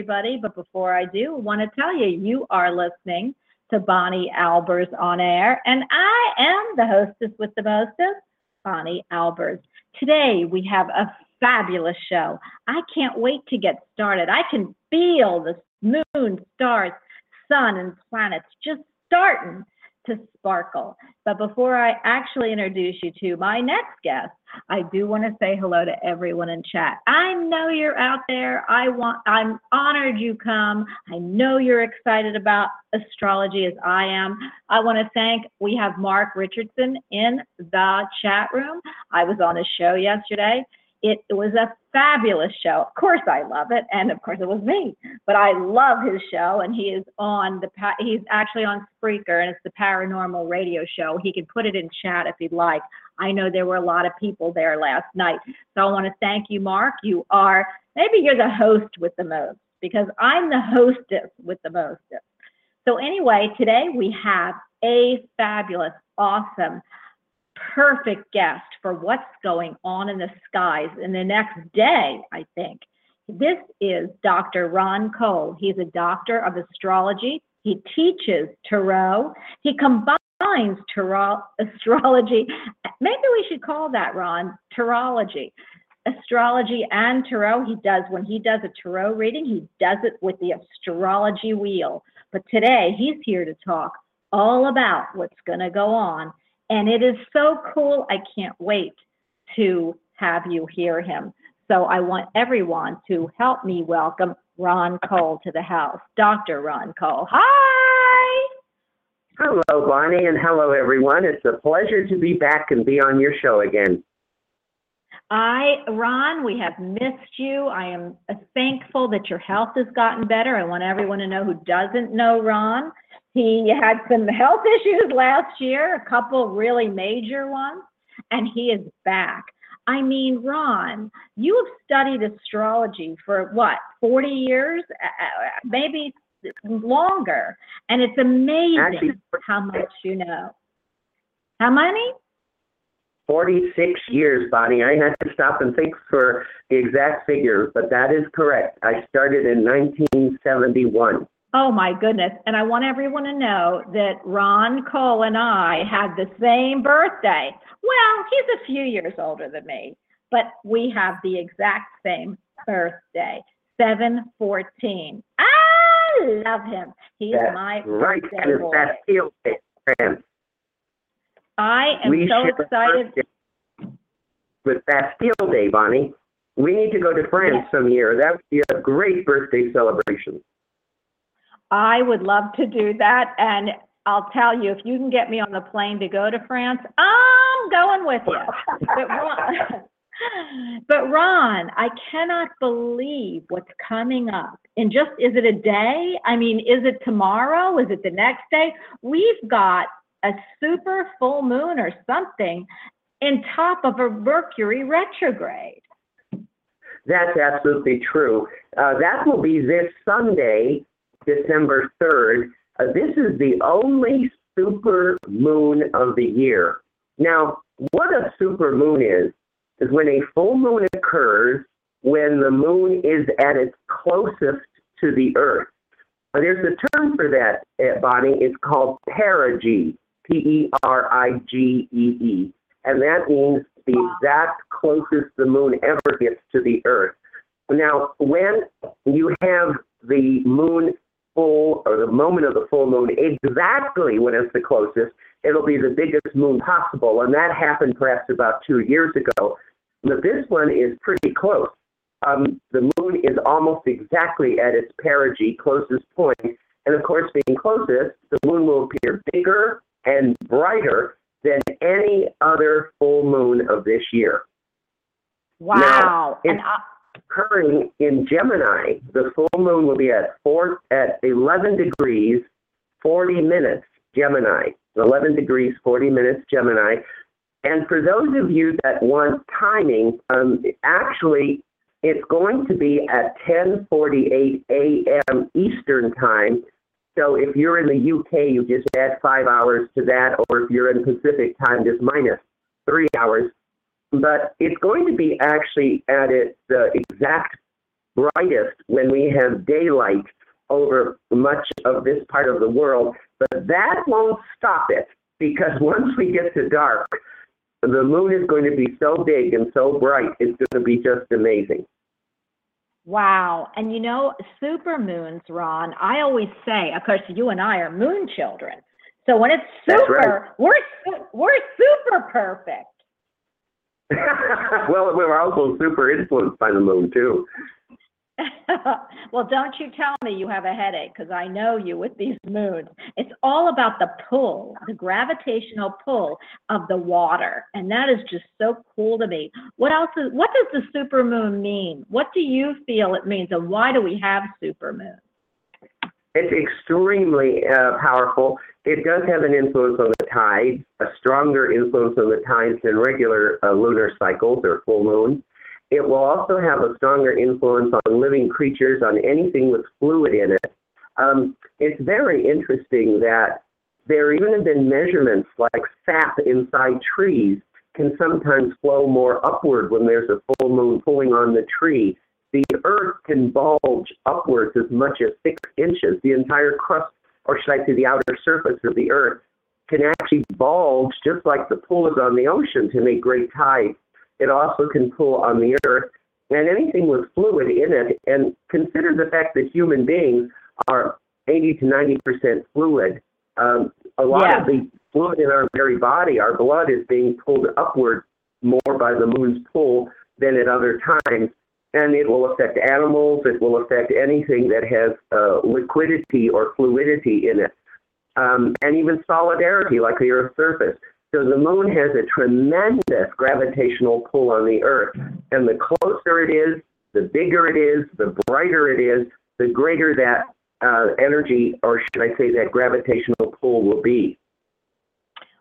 Everybody, but before I do, I want to tell you, you are listening to Bonnie Albers on air, and I am the hostess with the mostest, Bonnie Albers. Today we have a fabulous show. I can't wait to get started. I can feel the moon, stars, sun, and planets just starting to sparkle. But before I actually introduce you to my next guest, I do want to say hello to everyone in chat. I know you're out there. I want I'm honored you come. I know you're excited about astrology as I am. I want to thank we have Mark Richardson in the chat room. I was on his show yesterday. It, it was a fabulous show. Of course, I love it, and of course, it was me. But I love his show, and he is on the. He's actually on Spreaker, and it's the Paranormal Radio Show. He can put it in chat if he'd like. I know there were a lot of people there last night, so I want to thank you, Mark. You are maybe you're the host with the most because I'm the hostess with the mostest. So anyway, today we have a fabulous, awesome perfect guest for what's going on in the skies in the next day, I think. This is Dr. Ron Cole. He's a doctor of astrology. He teaches tarot. He combines tarot, astrology. Maybe we should call that, Ron, tarology. Astrology and tarot. He does, when he does a tarot reading, he does it with the astrology wheel. But today, he's here to talk all about what's going to go on and it is so cool. I can't wait to have you hear him. So I want everyone to help me welcome Ron Cole to the house. Dr. Ron Cole. Hi. Hello, Bonnie, and hello, everyone. It's a pleasure to be back and be on your show again. I, Ron, we have missed you. I am thankful that your health has gotten better. I want everyone to know who doesn't know Ron he had some health issues last year, a couple really major ones, and he is back. I mean, Ron, you have studied astrology for what, 40 years? Maybe longer. And it's amazing Actually, how much you know. How many? 46 years, Bonnie. I had to stop and think for the exact figure, but that is correct. I started in 1971. Oh my goodness. And I want everyone to know that Ron Cole and I had the same birthday. Well, he's a few years older than me, but we have the exact same birthday, 714. I love him. He's That's my right. birthday boy. Friends. I am we so excited. With Bastille Day, Bonnie. We need to go to France some year. That would be a great birthday celebration. I would love to do that. And I'll tell you, if you can get me on the plane to go to France, I'm going with you. But Ron, but Ron, I cannot believe what's coming up. And just, is it a day? I mean, is it tomorrow? Is it the next day? We've got a super full moon or something in top of a Mercury retrograde. That's absolutely true. Uh, that will be this Sunday, December 3rd. Uh, this is the only super moon of the year. Now, what a super moon is, is when a full moon occurs when the moon is at its closest to the earth. Now, there's a term for that, uh, Bonnie. It's called perigee, P E R I G E E. And that means the exact closest the moon ever gets to the earth. Now, when you have the moon full or the moment of the full moon exactly when it's the closest, it'll be the biggest moon possible. And that happened perhaps about two years ago. But this one is pretty close. Um, the moon is almost exactly at its perigee, closest point. And of course, being closest, the moon will appear bigger and brighter than any other full moon of this year. Wow. Now, and I, occurring in Gemini, the full moon will be at four at 11 degrees, 40 minutes Gemini. 11 degrees, 40 minutes Gemini. And for those of you that want timing, um, actually, it's going to be at 10:48 a.m. Eastern time. So if you're in the UK, you just add five hours to that, or if you're in Pacific time, just minus three hours but it's going to be actually at its uh, exact brightest when we have daylight over much of this part of the world. But that won't stop it because once we get to dark, the moon is going to be so big and so bright, it's going to be just amazing. Wow. And you know, super moons, Ron, I always say, of course, you and I are moon children. So when it's super, right. we're, we're super perfect. well, we were also super influenced by the moon too. well, don't you tell me you have a headache because I know you with these moons. It's all about the pull, the gravitational pull of the water. And that is just so cool to me. What else is, what does the supermoon mean? What do you feel it means and why do we have supermoons? It's extremely uh, powerful. It does have an influence on the tides, a stronger influence on the tides than regular uh, lunar cycles or full moons. It will also have a stronger influence on living creatures, on anything with fluid in it. Um, it's very interesting that there even have been measurements like sap inside trees can sometimes flow more upward when there's a full moon pulling on the tree. The earth can bulge upwards as much as six inches. The entire crust, or should I say the outer surface of the earth, can actually bulge just like the pull is on the ocean to make great tides. It also can pull on the earth and anything with fluid in it. And consider the fact that human beings are 80 to 90% fluid. Um, a lot yeah. of the fluid in our very body, our blood is being pulled upward more by the moon's pull than at other times. And it will affect animals, it will affect anything that has uh, liquidity or fluidity in it, um, and even solidarity like the Earth's surface. So the moon has a tremendous gravitational pull on the Earth. And the closer it is, the bigger it is, the brighter it is, the greater that uh, energy, or should I say that gravitational pull will be.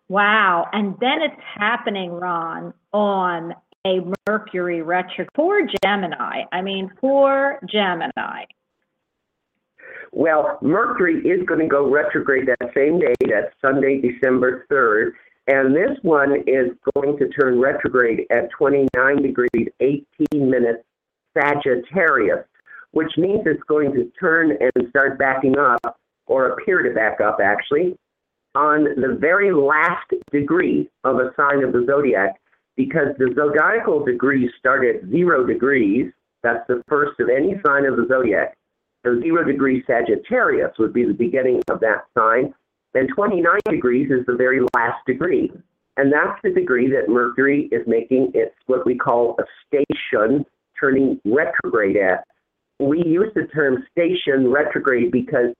Wow. And then it's happening, Ron, on a Mercury retrograde. Poor Gemini. I mean, poor Gemini. Well, Mercury is going to go retrograde that same day, that Sunday, December 3rd. And this one is going to turn retrograde at 29 degrees 18 minutes Sagittarius, which means it's going to turn and start backing up, or appear to back up actually, on the very last degree of a sign of the zodiac, because the zodiacal degrees start at zero degrees. That's the first of any sign of the zodiac. So zero degrees Sagittarius would be the beginning of that sign. Then 29 degrees is the very last degree. And that's the degree that Mercury is making its what we call a station turning retrograde at. We use the term station retrograde because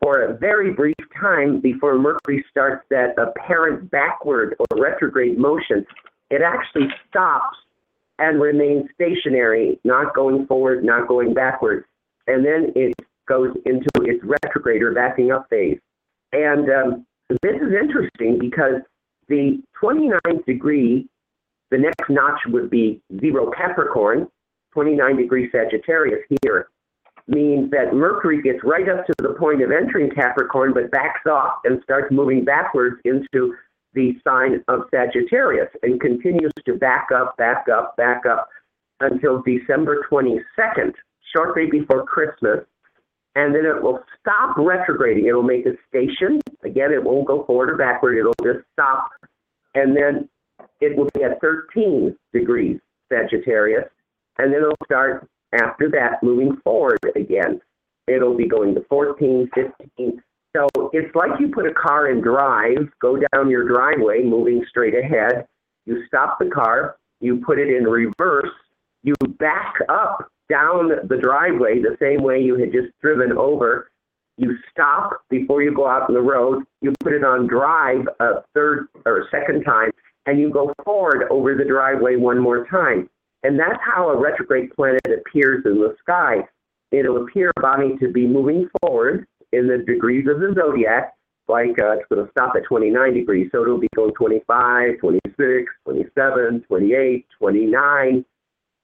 for a very brief time before Mercury starts that apparent backward or retrograde motion, it actually stops and remains stationary, not going forward, not going backward. And then it goes into its retrograde or backing up phase. And um, this is interesting because the 29th degree, the next notch would be zero Capricorn, 29 degree Sagittarius here, means that Mercury gets right up to the point of entering Capricorn, but backs off and starts moving backwards into the sign of Sagittarius and continues to back up, back up, back up until December 22nd, shortly before Christmas, and then it will stop retrograding. It'll make a station. Again, it won't go forward or backward. It'll just stop. And then it will be at 13 degrees Sagittarius. And then it'll start after that moving forward again. It'll be going to 14, 15. So it's like you put a car in drive, go down your driveway, moving straight ahead. You stop the car, you put it in reverse, you back up down the driveway the same way you had just driven over. You stop before you go out on the road. You put it on drive a third or a second time, and you go forward over the driveway one more time. And that's how a retrograde planet appears in the sky. It'll appear, Bonnie, to be moving forward in the degrees of the zodiac, like uh, it's going to stop at 29 degrees. So it'll be going 25, 26, 27, 28, 29,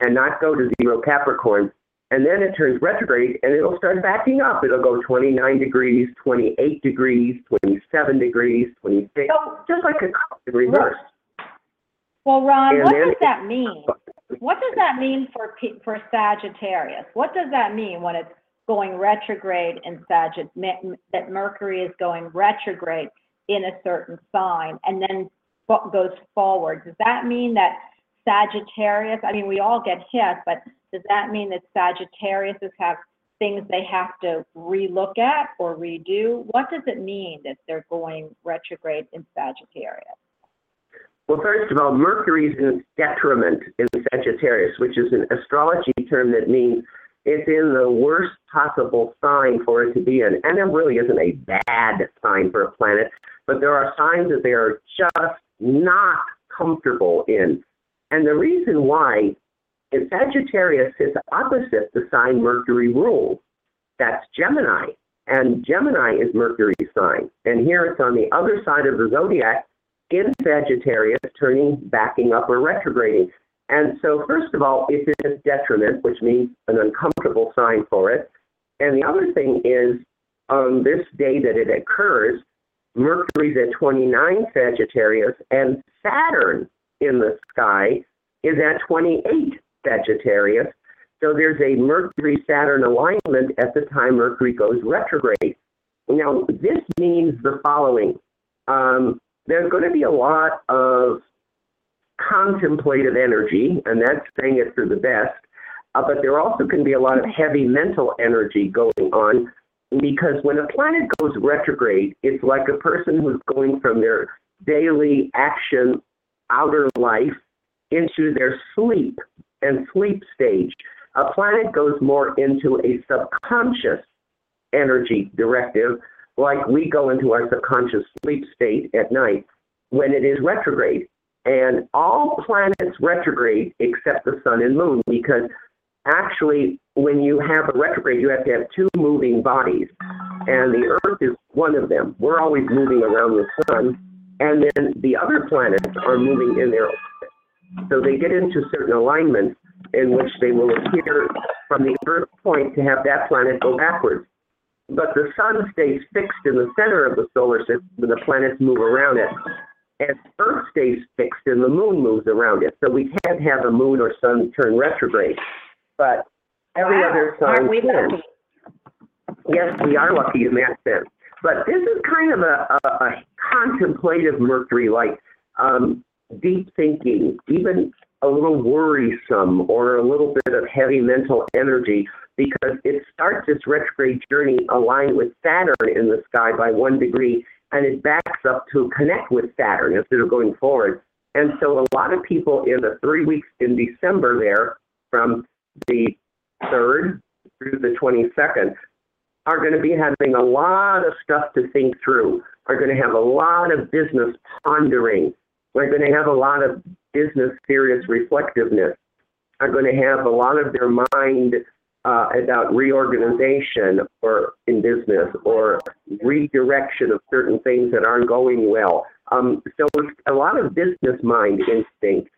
and not go to zero Capricorn. And then it turns retrograde and it'll start backing up. It'll go 29 degrees, 28 degrees, 27 degrees, 26, so, just like a reverse. Well, Ron, and what does that mean? What does that mean for for Sagittarius? What does that mean when it's going retrograde in Sagittarius, that Mercury is going retrograde in a certain sign and then goes forward? Does that mean that Sagittarius, I mean, we all get hit, but does that mean that Sagittarius have things they have to relook at or redo? What does it mean that they're going retrograde in Sagittarius? Well, first of all, Mercury is in detriment in Sagittarius, which is an astrology term that means it's in the worst possible sign for it to be in. And it really isn't a bad sign for a planet, but there are signs that they are just not comfortable in. And the reason why is Sagittarius is opposite the sign Mercury rules. That's Gemini. And Gemini is Mercury's sign. And here it's on the other side of the zodiac in Sagittarius, turning, backing up, or retrograding. And so, first of all, it's a detriment, which means an uncomfortable sign for it. And the other thing is, on this day that it occurs, Mercury's at 29 Sagittarius, and Saturn in the sky is at 28 Sagittarius. So there's a Mercury Saturn alignment at the time Mercury goes retrograde. Now, this means the following um, there's going to be a lot of contemplative energy, and that's saying it for the best. Uh, but there also can be a lot of heavy mental energy going on because when a planet goes retrograde, it's like a person who's going from their daily action, outer life, into their sleep and sleep stage. A planet goes more into a subconscious energy directive, like we go into our subconscious sleep state at night when it is retrograde. And all planets retrograde except the sun and moon because actually when you have a retrograde you have to have two moving bodies and the earth is one of them we're always moving around the sun and then the other planets are moving in their orbit. so they get into certain alignments in which they will appear from the earth point to have that planet go backwards but the sun stays fixed in the center of the solar system and the planets move around it and Earth stays fixed and the moon moves around it. So we can't have a moon or sun turn retrograde. But every wow. other sign Aren't we can. lucky? Yes, we are lucky in that sense. But this is kind of a, a, a contemplative Mercury, like um, deep thinking, even a little worrisome or a little bit of heavy mental energy because it starts its retrograde journey aligned with Saturn in the sky by one degree and it backs up to connect with Saturn instead of going forward. And so a lot of people in the three weeks in December there, from the 3rd through the 22nd, are going to be having a lot of stuff to think through, are going to have a lot of business pondering, are going to have a lot of business serious reflectiveness, are going to have a lot of their mind uh, about reorganization or in business or redirection of certain things that aren't going well. Um, so it's a lot of business mind instinct.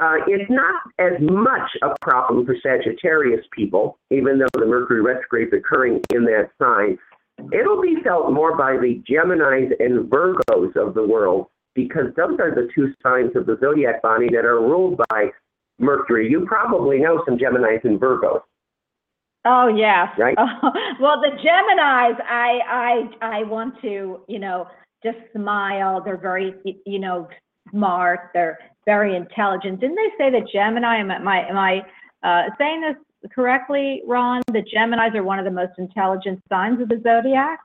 Uh, it's not as much a problem for Sagittarius people, even though the Mercury retrograde is occurring in that sign. It'll be felt more by the Geminis and Virgos of the world because those are the two signs of the zodiac body that are ruled by Mercury. You probably know some Geminis and Virgos. Oh yes. Right. Oh, well, the Gemini's, I I I want to, you know, just smile. They're very, you know, smart. They're very intelligent. Didn't they say that Gemini? Am I am I uh, saying this correctly, Ron? The Geminis are one of the most intelligent signs of the zodiac.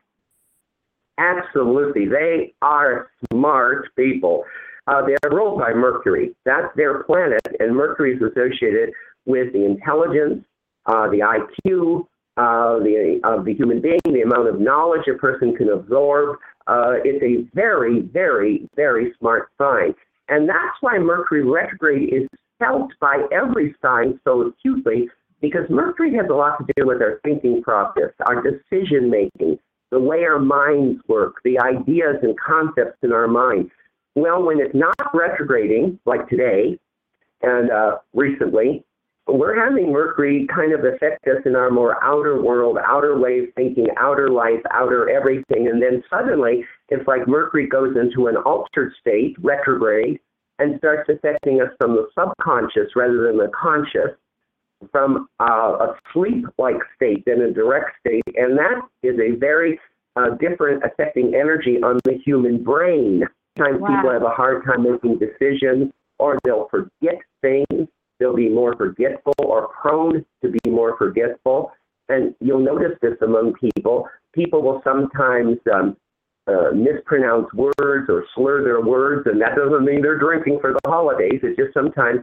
Absolutely, they are smart people. Uh, they are ruled by Mercury. That's their planet, and Mercury is associated with the intelligence, uh, the IQ uh, the, of the human being, the amount of knowledge a person can absorb. Uh, it's a very, very, very smart sign. And that's why Mercury retrograde is felt by every sign so acutely, because Mercury has a lot to do with our thinking process, our decision making, the way our minds work, the ideas and concepts in our mind. Well, when it's not retrograding, like today and uh, recently, we're having Mercury kind of affect us in our more outer world, outer way of thinking, outer life, outer everything. And then suddenly it's like Mercury goes into an altered state, retrograde, and starts affecting us from the subconscious rather than the conscious, from uh, a sleep like state than a direct state. And that is a very uh, different affecting energy on the human brain. Sometimes Wow. people have a hard time making decisions or they'll forget things they'll be more forgetful or prone to be more forgetful. And you'll notice this among people. People will sometimes um, uh, mispronounce words or slur their words, and that doesn't mean they're drinking for the holidays. It's just sometimes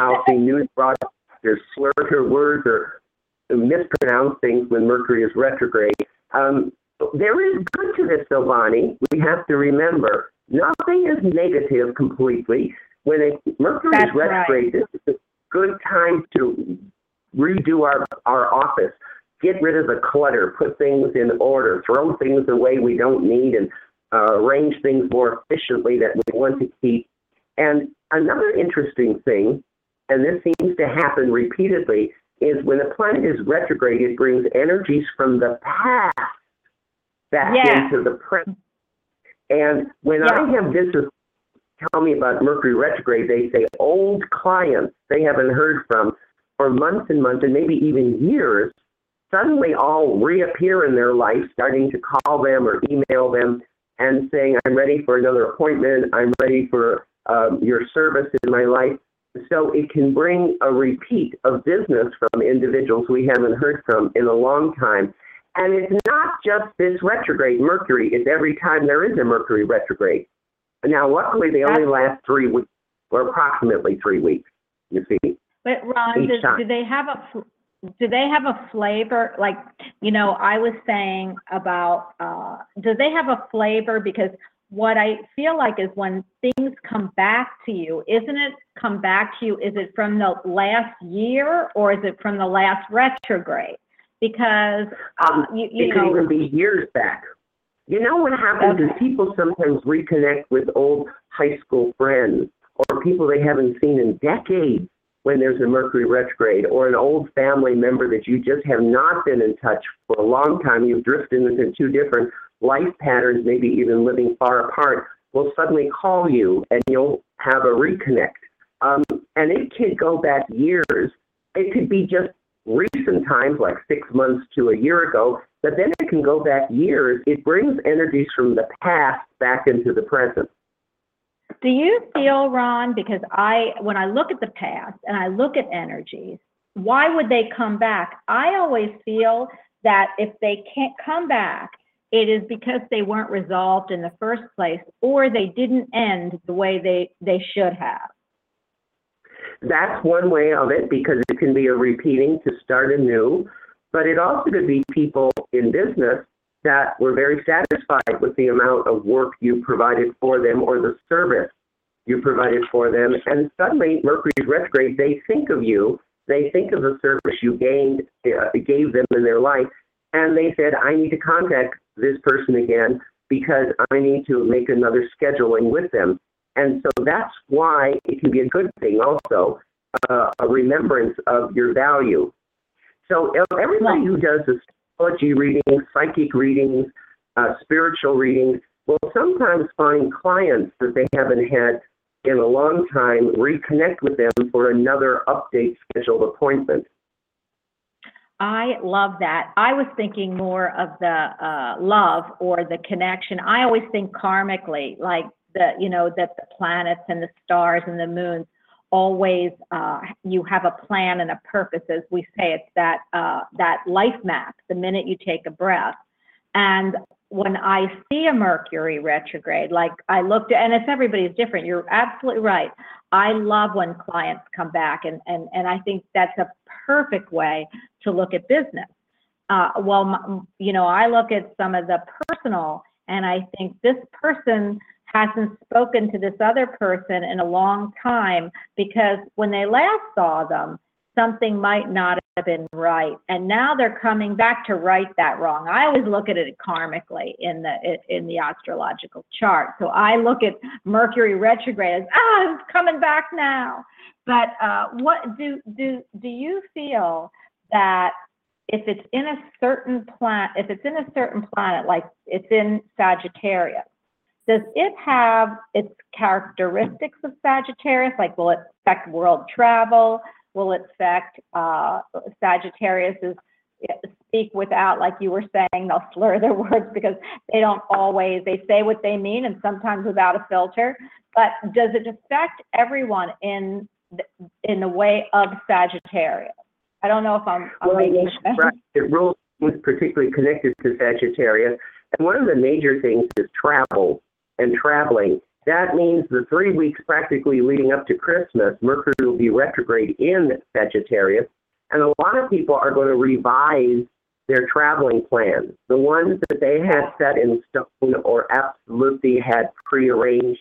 I'll see news broadcasters slur their words or mispronounce things when Mercury is retrograde. Um, there is good to this, Bonnie. We have to remember nothing is negative completely. When a, Mercury That's is retrograde, right. this is good time to redo our, our office, get rid of the clutter, put things in order, throw things away we don't need, and uh, arrange things more efficiently that we want to keep. And another interesting thing, and this seems to happen repeatedly, is when a planet is retrograde, it brings energies from the past back Yeah. into the present. And when Yeah. I have visitors tell me about Mercury retrograde, they say old clients they haven't heard from for months and months and maybe even years suddenly all reappear in their life, starting to call them or email them and saying, I'm ready for another appointment, I'm ready for um, your service in my life. So it can bring a repeat of business from individuals we haven't heard from in a long time. And it's not just this retrograde Mercury, it's every time there is a Mercury retrograde. Now, luckily, they only last three weeks, or approximately three weeks, you see. But Ron, Each do, time. do they have a do they have a flavor? Like, you know, I was saying about uh, do they have a flavor? Because what I feel like is when things come back to you, isn't it come back to you? Is it from the last year or is it from the last retrograde? Because uh, Um, you, you it could even be years back. You know what happens is people sometimes reconnect with old high school friends or people they haven't seen in decades when there's a Mercury retrograde or an old family member that you just have not been in touch for a long time. You've drifted into two different life patterns, maybe even living far apart, will suddenly call you and you'll have a reconnect. Um, and it could go back years. It could be just recent times, like six months to a year ago, but then it can go back years. It brings energies from the past back into the present. Do you feel, Ron, because I, when I look at the past and I look at energies, why would they come back? I always feel that if they can't come back, it is because they weren't resolved in the first place or they didn't end the way they, they should have. That's one way of it because it can be a repeating to start anew, but it also could be people in business that were very satisfied with the amount of work you provided for them or the service you provided for them. And suddenly, Mercury's retrograde, they think of you, they think of the service you gained, uh, gave them in their life, and they said, I need to contact this person again because I need to make another scheduling with them. And so that's why it can be a good thing also, uh, a remembrance of your value. So everybody who does astrology readings, psychic readings, uh, spiritual readings will sometimes find clients that they haven't had in a long time, reconnect with them for another update scheduled appointment. I love that. I was thinking more of the uh, love or the connection. I always think karmically, like the, you know, that the planets and the stars and the moons always, uh, you have a plan and a purpose. As we say, it's that, uh, that life map the minute you take a breath. And when I see a Mercury retrograde, like I looked at, and it's everybody's different. You're absolutely right. I love when clients come back, and and and I think that's a perfect way to look at business. Uh, well, you know, I look at some of the personal, and I think this person hasn't spoken to this other person in a long time because when they last saw them, something might not have been right, and now they're coming back to right that wrong. I always look at it karmically in the in the astrological chart. So I look at Mercury retrograde as ah, it's coming back now. But uh, what do do do you feel that if it's in a certain planet, if it's in a certain planet, like it's in Sagittarius, does it have its characteristics of Sagittarius? Like, will it affect world travel? Will it affect uh, Sagittarius speak without, like you were saying, they'll slur their words because they don't always, they say what they mean and sometimes without a filter. But does it affect everyone in the, in the way of Sagittarius? I don't know if I'm, I'm Well, making sense. right. It rules was particularly connected to Sagittarius. And one of the major things is travel and traveling. That means the three weeks practically leading up to Christmas, Mercury will be retrograde in Sagittarius. And a lot of people are going to revise their traveling plans. The ones that they had set in stone or absolutely had prearranged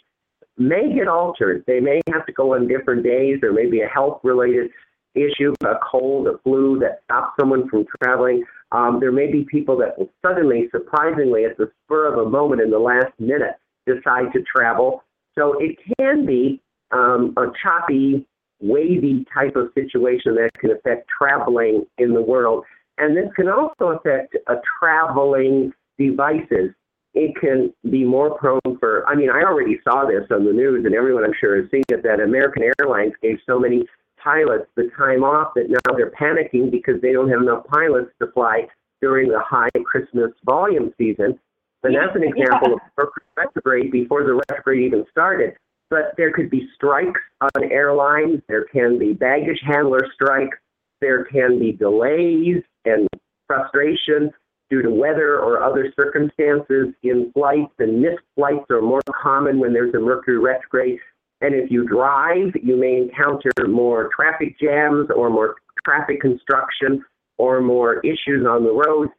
may get altered. They may have to go on different days. There may be a health related issue, a cold, a flu that stops someone from traveling. Um, there may be people that will suddenly, surprisingly, at the spur of a moment in the last minute, decide to travel. So it can be um, a choppy, wavy type of situation that can affect traveling in the world. And this can also affect uh, traveling devices. It can be more prone for, I mean, I already saw this on the news, and everyone I'm sure has seen it, that American Airlines gave so many pilots the time off that now they're panicking because they don't have enough pilots to fly during the high Christmas volume season. And that's an example yeah. of Mercury retrograde before the retrograde even started. But there could be strikes on airlines. There can be baggage handler strikes. There can be delays and frustration due to weather or other circumstances in flights. And missed flights are more common when there's a Mercury retrograde. And if you drive, you may encounter more traffic jams or more traffic construction or more issues on the road.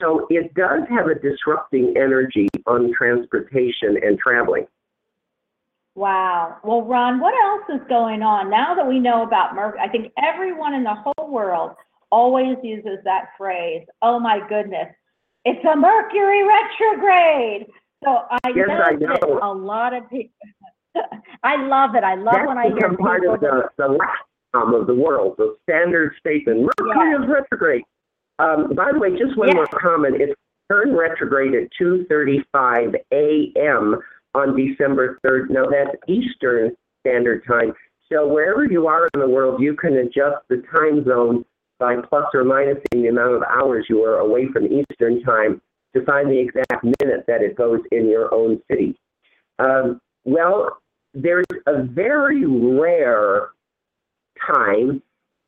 So it does have a disrupting energy on transportation and traveling. Wow. Well, Ron, what else is going on now that we know about Mercury? I think everyone in the whole world always uses that phrase. Oh my goodness, it's a Mercury retrograde. So I yes, know, I know. a lot of people. I love it. I love That's when I hear part people. of the, the lexicon of the world, the standard statement. Mercury Yes. is retrograde. Um, by the way, just one Yes. more comment. It's turned retrograde at 2:35 a.m. on December 3rd. Now that's Eastern Standard Time. So wherever you are in the world, you can adjust the time zone by plus or minus the amount of hours you are away from Eastern Time to find the exact minute that it goes in your own city. Um, well, there's a very rare time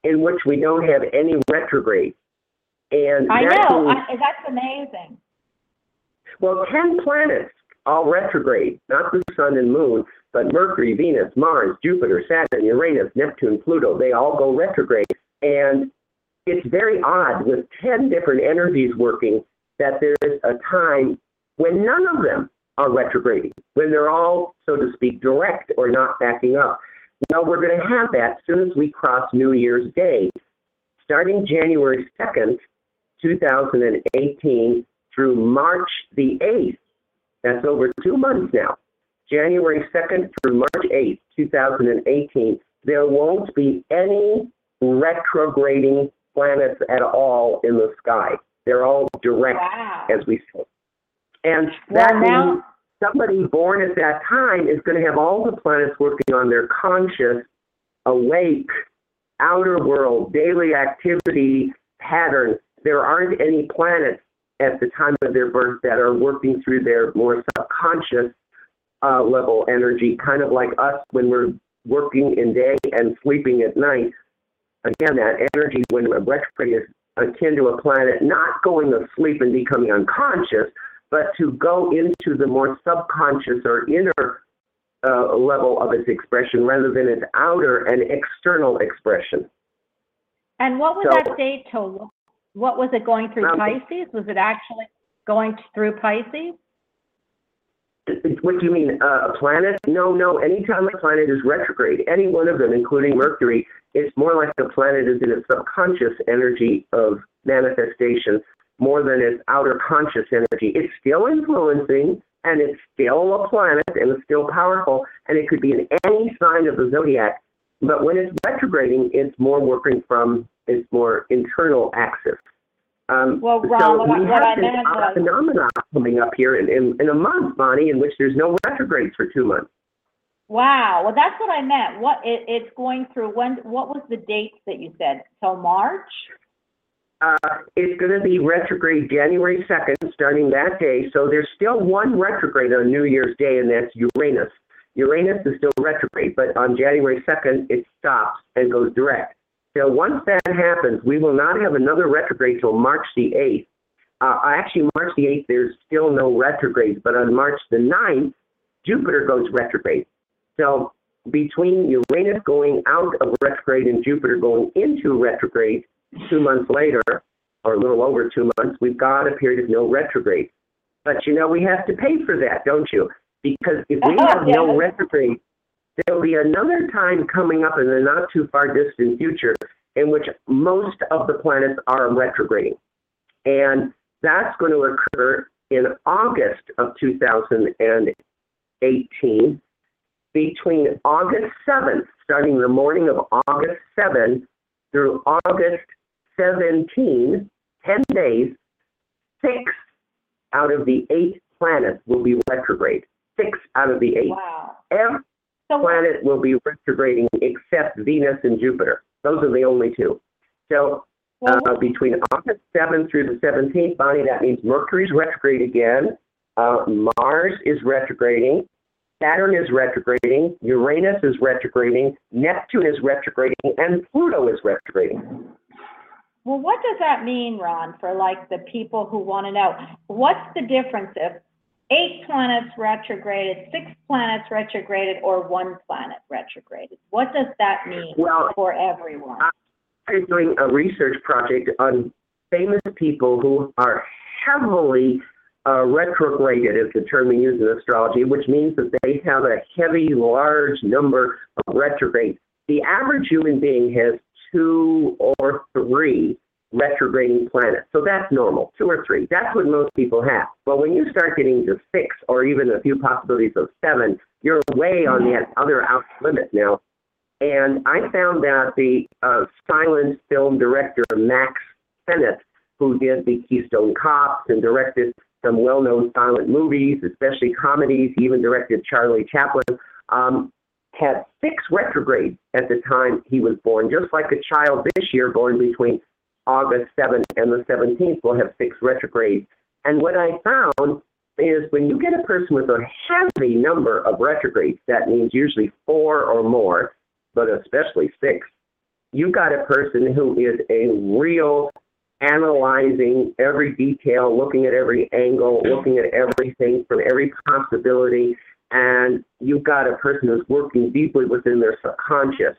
in which we don't have any retrograde. And I know. I, that's amazing. well, 10 planets all retrograde, not the sun and moon, but Mercury, Venus, Mars, Jupiter, Saturn, Uranus, Neptune, Pluto, they all go retrograde. And it's very odd with 10 different energies working that there's a time when none of them are retrograding, when they're all, so to speak, direct or not backing up. Well, we're going to have that as soon as we cross New Year's Day. Starting January 2nd, 2018 through March the 8th, that's over two months now. January 2nd through March 8th, 2018, there won't be any retrograding planets at all in the sky. They're all direct, Wow. as we say. And Well, that now- means somebody born at that time is going to have all the planets working on their conscious, awake, outer world, daily activity pattern. There aren't any planets at the time of their birth that are working through their more subconscious uh, level energy, kind of like us when we're working in day and sleeping at night. Again, that energy when a retrograde is akin to a planet not going to sleep and becoming unconscious, but to go into the more subconscious or inner uh, level of its expression rather than its outer and external expression. And what would So- that date to? What was it going through Pisces? Was it actually going through Pisces? What do you mean, uh, a planet? No, no. Anytime a planet is retrograde, any one of them, including Mercury, it's more like the planet is in its subconscious energy of manifestation more than its outer conscious energy. It's still influencing, and it's still a planet, and it's still powerful, and it could be in any sign of the zodiac. But when it's retrograding, it's more working from its more internal axis. Um, Well, Ron, so what I- we what I have this meant was- phenomenon coming up here in, in, in a month, Bonnie, in which there's no retrogrades for two months. Wow. Well, that's what I meant. What it, it's going through. When? What was the dates that you said? Till March? Uh, it's going to be retrograde January 2nd, starting that day. So there's still one retrograde on New Year's Day, and that's Uranus. Uranus is still retrograde, but on January 2nd, it stops and goes direct. So once that happens, we will not have another retrograde till March the 8th. Uh, actually, March the 8th, there's still no retrogrades, but on March the 9th, Jupiter goes retrograde. So between Uranus going out of retrograde and Jupiter going into retrograde, two months later, or a little over two months, we've got a period of no retrograde. But you know, we have to pay for that, don't you? Because if we have no Yes. Retrograde, there'll be another time coming up in the not too far distant future in which most of the planets are retrograding. And that's going to occur in August of 2018, between August 7th, starting the morning of August 7th through August 17, 10 days, six out of the eight planets will be retrograde. Six out of the eight. Wow. Every So planet will be retrograding except Venus and Jupiter. Those are the only two. So uh, between August 7th through the 17th, Bonnie, that means Mercury's retrograde again, uh, Mars is retrograding, Saturn is retrograding, Uranus is retrograding, Neptune is retrograding, and Pluto is retrograding. well, what does that mean, Ron, for like the people who want to know? What's the difference if eight planets retrograded, six planets retrograded, or one planet retrograded? What does that mean Well, for everyone? I was doing a research project on famous people who are heavily uh, retrograded, is the term we use in astrology, which means that they have a heavy, large number of retrogrades. The average human being has two or three retrograding planets. So that's normal, two or three. That's what most people have. But when you start getting to six or even a few possibilities of seven, you're way on that other outer limit now. And I found that the uh, silent film director Mack Sennett, who did the Keystone Cops and directed some well-known silent movies, especially comedies, he even directed Charlie Chaplin, um, had six retrogrades at the time he was born, just like a child this year born between August 7th and the 17th will have six retrogrades. And what I found is when you get a person with a heavy number of retrogrades, that means usually four or more, but especially six, you got a person who is a real analyzing every detail, looking at every angle, looking at everything from every possibility, and you've got a person who's working deeply within their subconscious.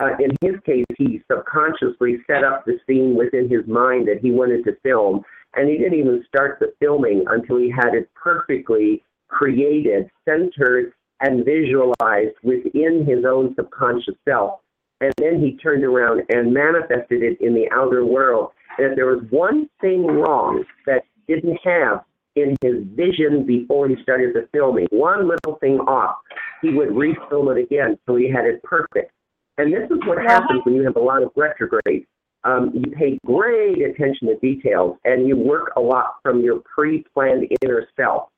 Uh, in his case, he subconsciously set up the scene within his mind that he wanted to film, and he didn't even start the filming until he had it perfectly created, centered, and visualized within his own subconscious self. And then he turned around and manifested it in the outer world. And if there was one thing wrong that didn't have in his vision before he started the filming, one little thing off, he would refilm it again so he had it perfect. And this is what happens when you have a lot of retrograde. Um, you pay great attention to details and you work a lot from your pre planned inner self.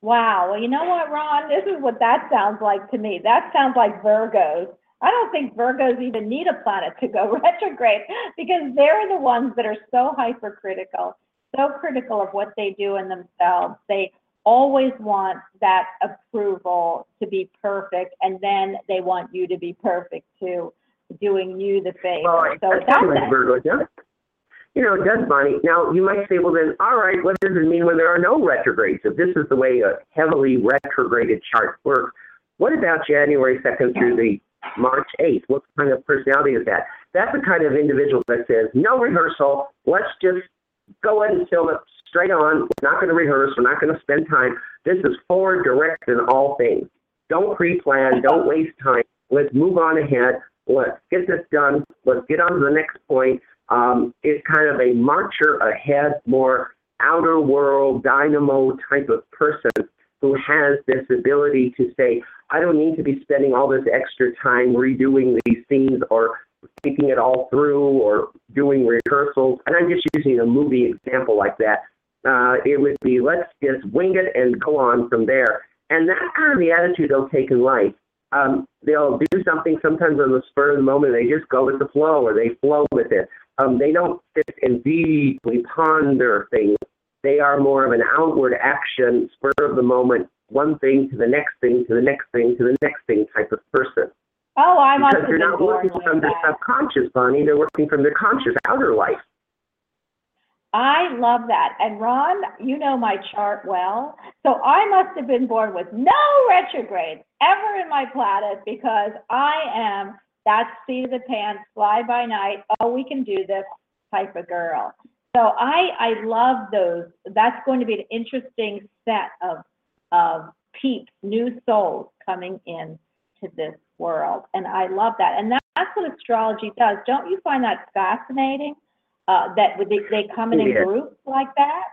Wow. Well, you know what, Ron? This is what that sounds like to me. That sounds like Virgos. I don't think Virgos even need a planet to go retrograde because they're the ones that are so hypercritical, so critical of what they do in themselves. They always want that approval to be perfect, and then they want you to be perfect too, doing you the favor. Well, so that's it. Virgo, does. You know, it does, Bonnie. Now, you might say, well, then, all right, what does it mean when there are no retrogrades? If this is the way a heavily retrograded chart works, what about January 2nd through the March 8th? What kind of personality is that? That's the kind of individual that says, no rehearsal, let's just go ahead and film it straight on. We're not going to rehearse, we're not going to spend time. This is forward direct in all things. Don't pre plan, don't waste time. Let's move on ahead. Let's get this done. Let's get on to the next point. Um, it's kind of a marcher ahead, more outer world dynamo type of person who has this ability to say, I don't need to be spending all this extra time redoing these scenes or thinking it all through or doing rehearsals. And I'm just using a movie example like that. Uh, it would be let's just wing it and go on from there. And that's kind of the attitude they'll take in life. Um, they'll do something sometimes on the spur of the moment. They just go with the flow or they flow with it. Um, they don't sit and deeply ponder things. They are more of an outward action, spur of the moment, one thing to the next thing, to the next thing, to the next thing type of person. Oh, I must Because they're not working from their subconscious, Bonnie. They're working from their conscious outer life. I love that. And Ron, you know my chart well. So I must have been born with no retrogrades ever in my planet because I am that seat of the pants, fly by night. Oh, we can do this type of girl. So I I love those. That's going to be an interesting set of of peeps, new souls coming in to this world, and I love that. And that, that's what astrology does. Don't you find that fascinating? Uh, that they, they come in in Yeah. groups like that.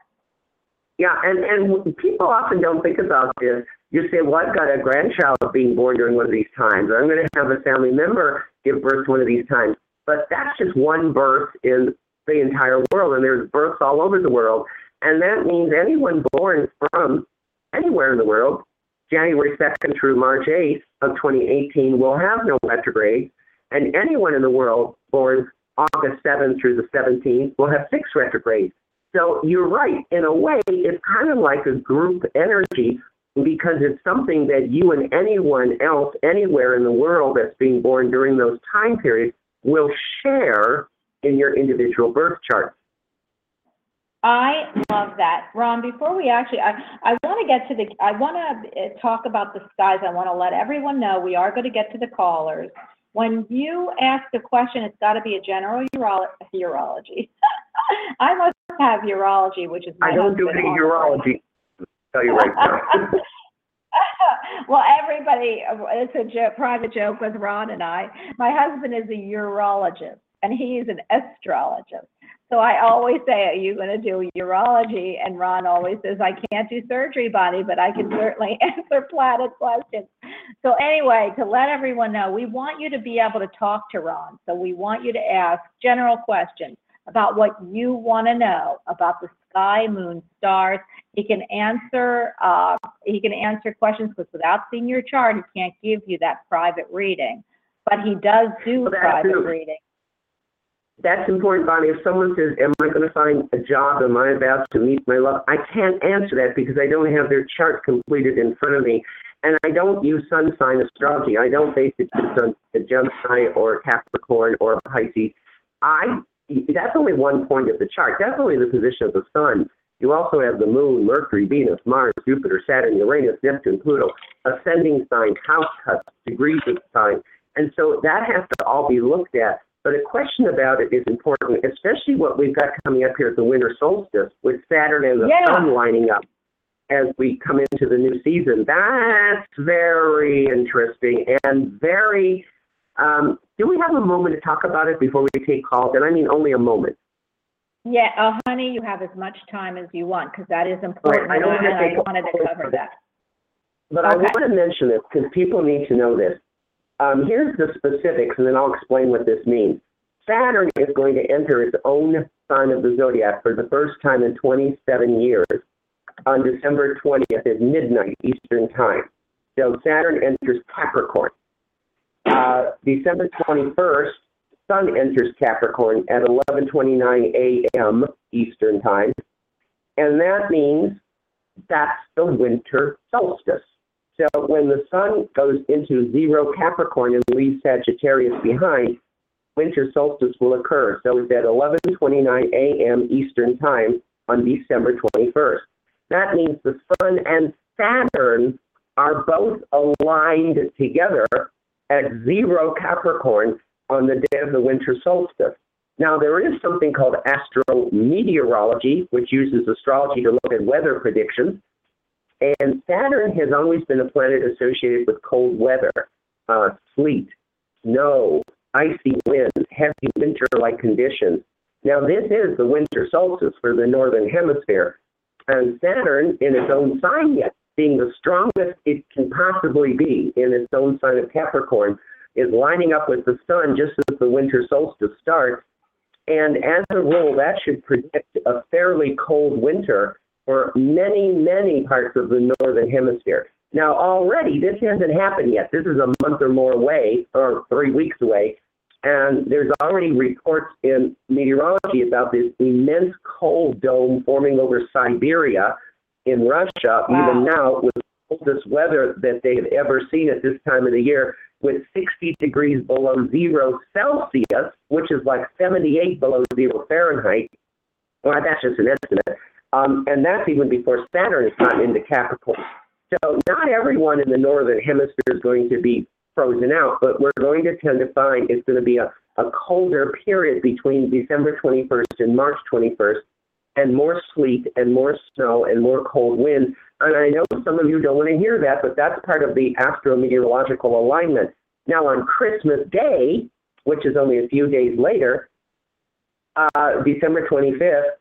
Yeah, and, and people often don't think about this. You say, well, I've got a grandchild being born during one of these times, or I'm going to have a family member give birth one of these times. But that's just one birth in the entire world, and there's births all over the world. And that means anyone born from anywhere in the world, January 2nd through March 8th of 2018, will have no retrograde. And anyone in the world born August 7th through the 17th will have six retrogrades. So you're right. In a way, it's kind of like a group energy because it's something that you and anyone else anywhere in the world that's being born during those time periods will share in your individual birth chart. I love that. Ron, before we actually, I, I want to get to the, I want to talk about the skies. I want to let everyone know we are going to get to the callers. When you ask a question, it's got to be a general urolo- urology. I must have urology, which is my I don't do any urology. I'll tell you right now. well, everybody, it's a jo- private joke with Ron and I. My husband is a urologist and he's an astrologist. So I always say, Are you going to do urology? And Ron always says, I can't do surgery, Bonnie, but I can certainly answer planet questions. So, anyway, to let everyone know, we want you to be able to talk to Ron. So, we want you to ask general questions about what you want to know about the sky, moon, stars. He can answer. Uh, he can answer questions because without seeing your chart, he can't give you that private reading. But he does do Well, private true. reading. That's important, Bonnie. If someone says, Am I going to find a job? Am I about to meet my love? I can't answer that because I don't have their chart completed in front of me. And I don't use sun sign astrology. I don't base it just on a Gemini or Capricorn or Pisces. I that's only one point of the chart. That's only the position of the sun. You also have the moon, Mercury, Venus, Mars, Jupiter, Saturn, Uranus, Neptune, Pluto, ascending sign, house cusps, degrees of sign. And so that has to all be looked at. But a question about it is important, especially what we've got coming up here at the winter solstice with Saturn and the Yeah. sun lining up as we come into the new season. That's very interesting and very. Um, do we have a moment to talk about it before we take calls? And I mean only a moment. Yeah, oh, honey, you have as much time as you want because that is important. I don't I, wanna and I wanted to cover of that. But I want to mention this because people need to know this. Um, here's the specifics, and then I'll explain what this means. Saturn is going to enter its own sign of the zodiac for the first time in 27 years on December 20th at midnight Eastern Time. So Saturn enters Capricorn. Uh, December 21st, Sun enters Capricorn at 11:29 a.m. Eastern Time, and that means that's the winter solstice. So when the sun goes into zero Capricorn and leaves Sagittarius behind, winter solstice will occur. So it's at 11:29 a.m. Eastern Time on December 21st. That means the sun and Saturn are both aligned together at zero Capricorn on the day of the winter solstice. Now, there is something called astrometeorology, which uses astrology to look at weather predictions. And Saturn has always been a planet associated with cold weather, uh, sleet, snow, icy winds, heavy winter like conditions. Now, this is the winter solstice for the Northern Hemisphere. And Saturn, in its own sign yet, being the strongest it can possibly be in its own sign of Capricorn, is lining up with the sun just as the winter solstice starts. And as a rule, that should predict a fairly cold winter for many, many parts of the northern hemisphere. Now, already, this hasn't happened yet. This is a month or more away, or three weeks away. And there's already reports in meteorology about this immense cold dome forming over Siberia in Russia, Wow. even now, with the coldest weather that they've ever seen at this time of the year, with 60 degrees below zero Celsius, which is like 78 below zero Fahrenheit. Well, that's just an estimate. Um, and that's even before Saturn has gotten into Capricorn. So not everyone in the northern hemisphere is going to be frozen out, but we're going to tend to find it's going to be a, a colder period between December 21st and March 21st, and more sleet and more snow and more cold winds. And I know some of you don't want to hear that, but that's part of the astrometeorological alignment. Now, on Christmas Day, which is only a few days later, uh, December 25th,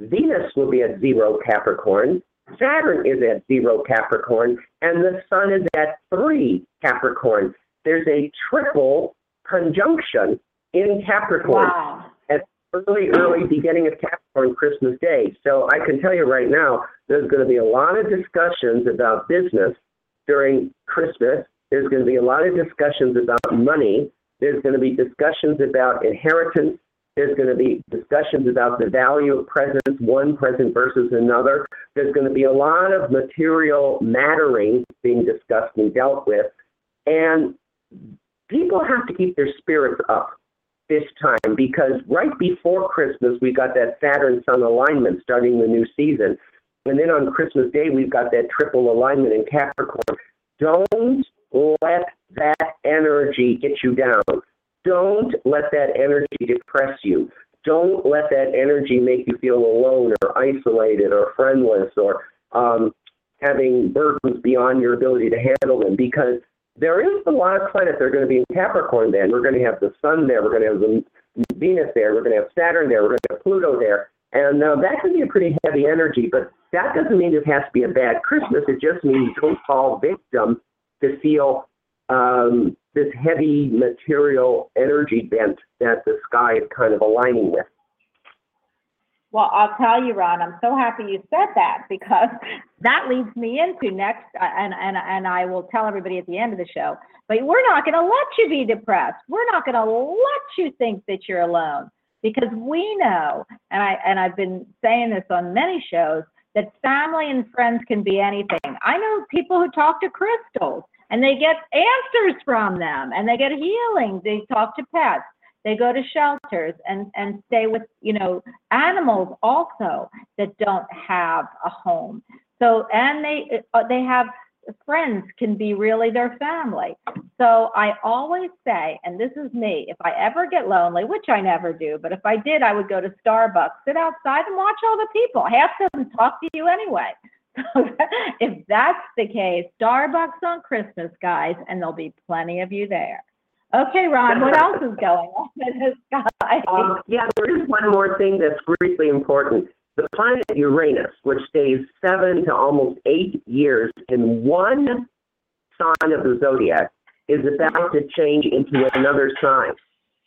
Venus will be at zero Capricorn, Saturn is at zero Capricorn, and the Sun is at three Capricorn. There's a triple conjunction in Capricorn Wow. at early, early beginning of Capricorn Christmas Day. So I can tell you right now, there's going to be a lot of discussions about business during Christmas. There's going to be a lot of discussions about money. There's going to be discussions about inheritance. There's going to be discussions about the value of presence, one present versus another. There's going to be a lot of material mattering being discussed and dealt with. And people have to keep their spirits up this time because right before Christmas, we got that Saturn Sun alignment starting the new season. And then on Christmas Day, we've got that triple alignment in Capricorn. Don't let that energy get you down. Don't let that energy depress you. Don't let that energy make you feel alone or isolated or friendless or um, having burdens beyond your ability to handle them because there is a lot of planets that are going to be in Capricorn then. We're going to have the Sun there. We're going to have the Venus there. We're going to have Saturn there. We're going to have Pluto there. And uh, that can be a pretty heavy energy, but that doesn't mean it has to be a bad Christmas. It just means don't fall victim to feel um, this heavy material energy bent that the sky is kind of aligning with. Well, I'll tell you, Ron, I'm so happy you said that because that leads me into next, uh, and, and, and I will tell everybody at the end of the show, but we're not going to let you be depressed. We're not going to let you think that you're alone because we know, and, I, and I've been saying this on many shows, that family and friends can be anything. I know people who talk to crystals and they get answers from them and they get healing. They talk to pets. They go to shelters and, and stay with, you know, animals also that don't have a home. So, and they, uh, they have friends can be really their family. So I always say, and this is me, if I ever get lonely, which I never do, but if I did, I would go to Starbucks, sit outside and watch all the people. Half of them talk to you anyway. If that's the case, Starbucks on Christmas, guys, and there'll be plenty of you there. Okay, Ron, what else is going on in the sky? Um, yeah, there is one more thing that's really important. The planet Uranus, which stays seven to almost eight years in one sign of the zodiac, is about to change into another sign.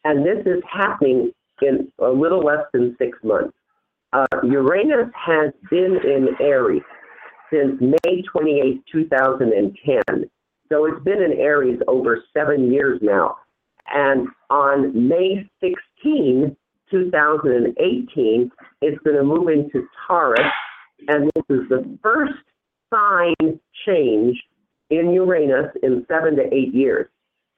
And this is happening in a little less than six months. Uh, Uranus has been in Aries since May 28, 2010. So it's been in Aries over seven years now. And on May 16, 2018, it's going to move into Taurus. And this is the first sign change in Uranus in seven to eight years.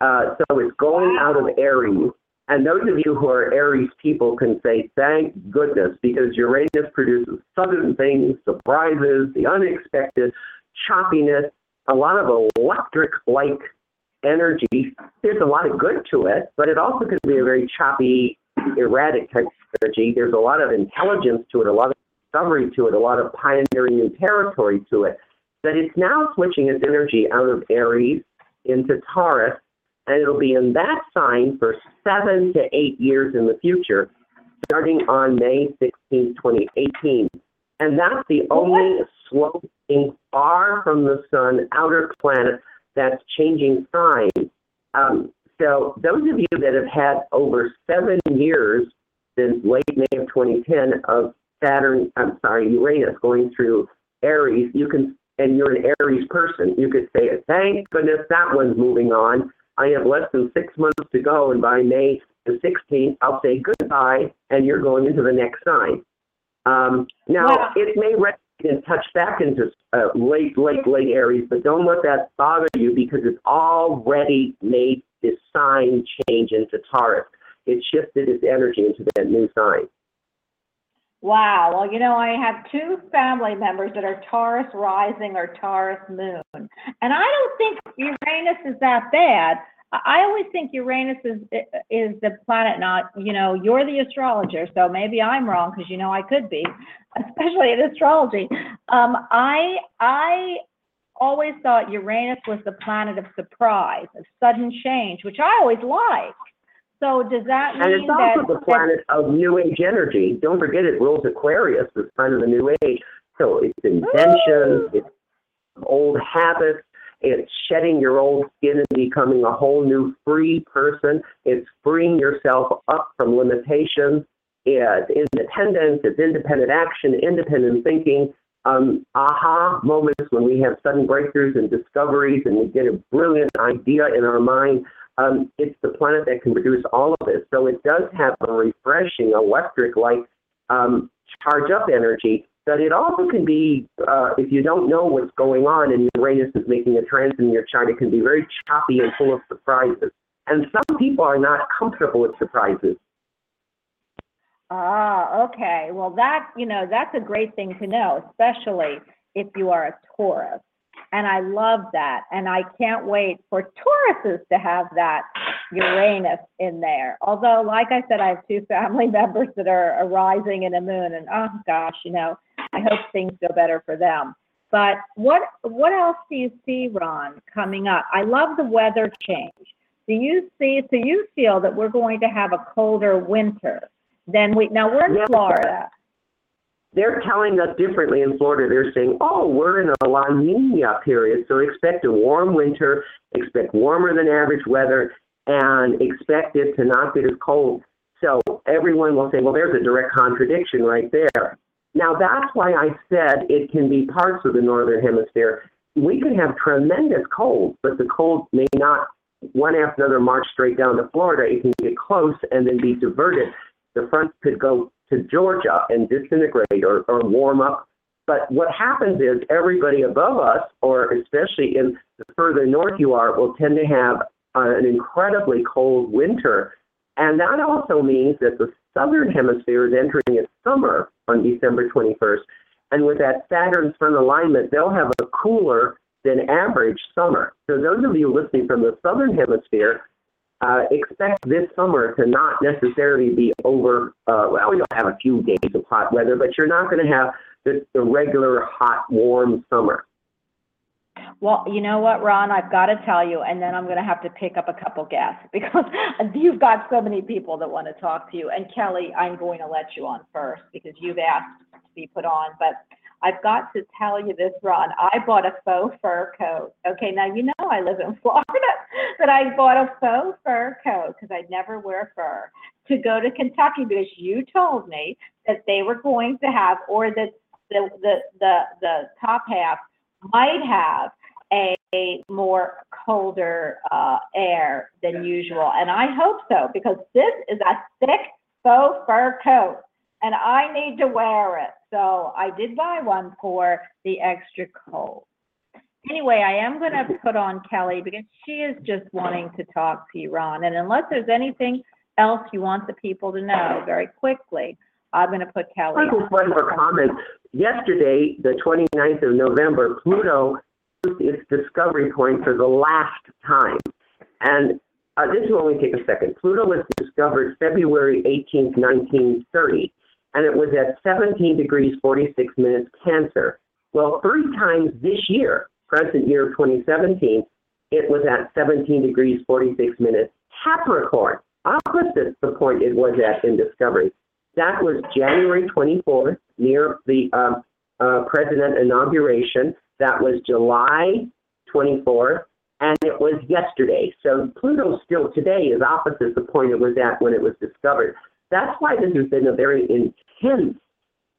Uh, so it's going out of Aries. And those of you who are Aries people can say, thank goodness, because Uranus produces sudden things, surprises, the unexpected, choppiness, a lot of electric like energy. There's a lot of good to it, but it also can be a very choppy, erratic type of energy. There's a lot of intelligence to it, a lot of discovery to it, a lot of pioneering new territory to it. But it's now switching its energy out of Aries into Taurus, and it'll be in that sign for seven to eight years in the future, starting on May 16, 2018. And that's the only sloping far from the sun outer planet that's changing signs. Um, so those of you that have had over seven years since late May of 2010 of Saturn, I'm sorry, Uranus going through Aries, you can, and you're an Aries person, you could say, thank goodness that one's moving on. I have less than six months to go, and by May the 16th, I'll say goodbye, and you're going into the next sign. Um, now, Wow. it may and touch back into uh, late, late, late Aries, but don't let that bother you because it's already made this sign change into Taurus. It shifted its energy into that new sign. Wow. Well, you know, I have two family members that are Taurus rising or Taurus moon. And I don't think Uranus is that bad. I always think Uranus is is the planet not, you know, you're the astrologer, so maybe I'm wrong because you know I could be, especially in astrology. Um, I I always thought Uranus was the planet of surprise, of sudden change, which I always like. So does that mean And it's also that the planet of New Age energy. Don't forget it rules Aquarius, the sign of the New Age. So it's inventions, it's old habits, it's shedding your old skin and becoming a whole new free person. It's freeing yourself up from limitations. It's independence, it's independent action, independent thinking, um, aha moments when we have sudden breakthroughs and discoveries and we get a brilliant idea in our mind. Um, it's the planet that can produce all of this. So it does have a refreshing, electric like um, charge up energy. But it also can be, uh, if you don't know what's going on and Uranus is making a transit in your chart, it can be very choppy and full of surprises. And some people are not comfortable with surprises. Ah, okay. Well, that, you know, that's a great thing to know, especially if you are a Taurus. And I love that. And I can't wait for Tauruses to have that Uranus in there. Although, like I said, I have two family members that are arising in a moon, and oh gosh, you know, I hope things go better for them. But what what else do you see, Ron, coming up? I love the weather change. Do you see? So you feel that we're going to have a colder winter than we now? We're in. Florida. They're telling us differently in Florida. They're saying, oh, we're in a La Nina period, so expect a warm winter, expect warmer than average weather, and expect it to not get as cold. So everyone will say, well, there's a direct contradiction right there. Now, that's why I said it can be parts of the northern hemisphere. We can have tremendous cold, but the cold may not one after another march straight down to Florida. It can get close and then be diverted. The front could go to Georgia and disintegrate or, or warm up. But what happens is everybody above us, or especially in the further north you are, will tend to have uh, an incredibly cold winter. And that also means that the southern hemisphere is entering its summer on December 21st. And with that Saturn sun alignment, they'll have a cooler than average summer. So those of you listening from the southern hemisphere, uh, expect this summer to not necessarily be over. Uh, well, you'll have a few days of hot weather, but you're not going to have the, the regular hot, warm summer. Well, you know what, Ron? I've got to tell you, and then I'm going to have to pick up a couple guests because you've got so many people that want to talk to you. And Kelly, I'm going to let you on first because you've asked to be put on. But I've got to tell you this, Ron. I bought a faux fur coat. Okay, now you know I live in Florida, but I bought a faux fur coat because I'd never wear fur to go to Kentucky because you told me that they were going to have, or that the the the, the top half might have a, a more colder uh, air than usual. And I hope so because this is a thick faux fur coat and I need to wear it. So I did buy one for the extra cold. Anyway, I am going to put on Kelly because she is just wanting to talk to you, Ron. And unless there's anything else you want the people to know very quickly, I'm going to put Kelly I on. just one more comment. Yesterday, the 29th of November, Pluto used its discovery point for the last time. And uh, this will only take a second. Pluto was discovered February 18th, 1930, and it was at 17 degrees 46 minutes Cancer. Well, three times this year, present year 2017, it was at 17 degrees 46 minutes Capricorn, opposite the point it was at in discovery. That was January 24th, near the um, uh, president inauguration. That was July 24th, and it was yesterday. So Pluto still today is opposite the point it was at when it was discovered. That's why this has been a very intense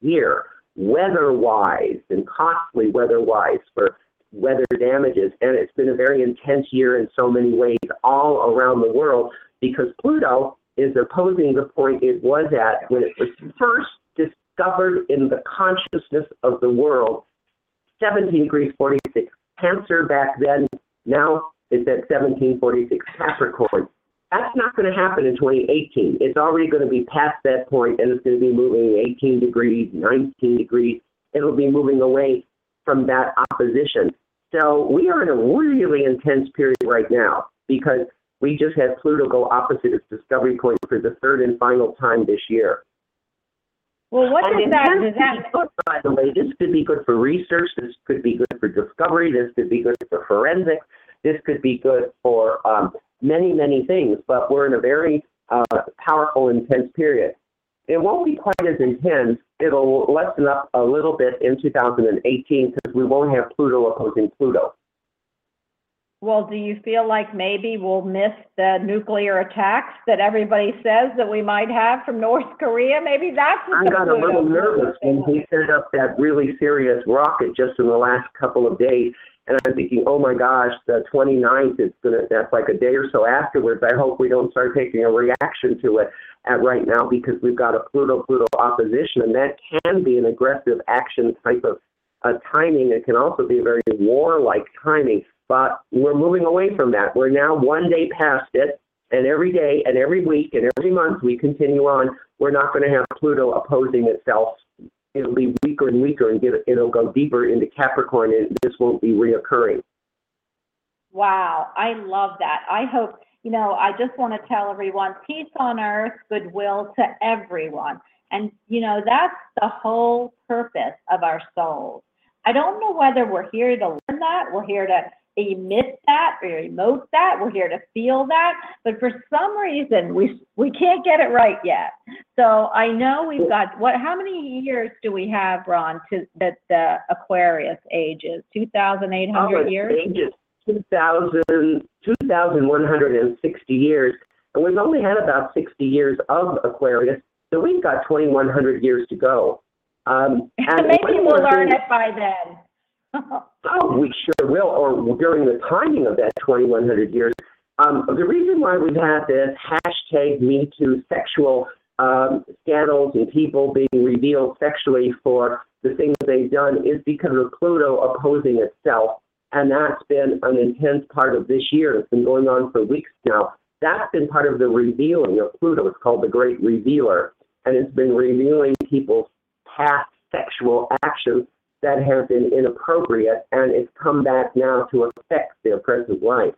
year, weather-wise and costly weather-wise for weather damages. And it's been a very intense year in so many ways all around the world because Pluto is opposing the point it was at when it was first discovered in the consciousness of the world. 17 degrees 46 Cancer back then, now it's at 1746 Capricorn. That's not going to happen in 2018. It's already going to be past that point, and it's going to be moving 18 degrees, 19 degrees. It'll be moving away from that opposition. So we are in a really intense period right now because we just had Pluto go opposite its discovery point for the third and final time this year. Well, what does that, does that, good, by the way, this could be good for research. This could be good for discovery. This could be good for forensics. This could be good for um, many, many things. But we're in a very uh, powerful, intense period. It won't be quite as intense. It'll lessen up a little bit in 2018 because we won't have Pluto opposing Pluto. Well, do you feel like maybe we'll miss the nuclear attacks that everybody says that we might have from North Korea? Maybe that's what I got a little nervous when he sent up that really serious rocket just in the last couple of days. And I'm thinking, oh my gosh, the 29th is going to, that's like a day or so afterwards. I hope we don't start taking a reaction to it at right now because we've got a Pluto Pluto opposition, and that can be an aggressive action type of uh, timing. It can also be a very warlike timing. But we're moving away from that. We're now one day past it, and every day and every week and every month we continue on. We're not going to have Pluto opposing itself. It'll be weaker and weaker, and get, it'll go deeper into Capricorn, and this won't be reoccurring. Wow, I love that. I hope, you know, I just want to tell everyone peace on earth, goodwill to everyone. And, you know, that's the whole purpose of our souls. I don't know whether we're here to learn that, we're here to emit that or emote that, we're here to feel that, but for some reason we we can't get it right yet. So I know we've got what how many years do we have, Ron, to that the Aquarius age is? Two thousand eight hundred Oh, years? ages 2,000 2,160 years, and we've only had about 60 years of Aquarius, so we've got 2,100 years to go. Um, and Maybe we'll learn thing- it by then. Oh, we sure will, or during the timing of that 2,100 years. Um, the reason why we've had this hashtag Me sexual um, scandals and people being revealed sexually for the things they've done is because of Pluto opposing itself. And that's been an intense part of this year. It's been going on for weeks now. That's been part of the revealing of Pluto. It's called the Great Revealer. And it's been revealing people's past sexual actions that have been inappropriate, and it's come back now to affect their present life.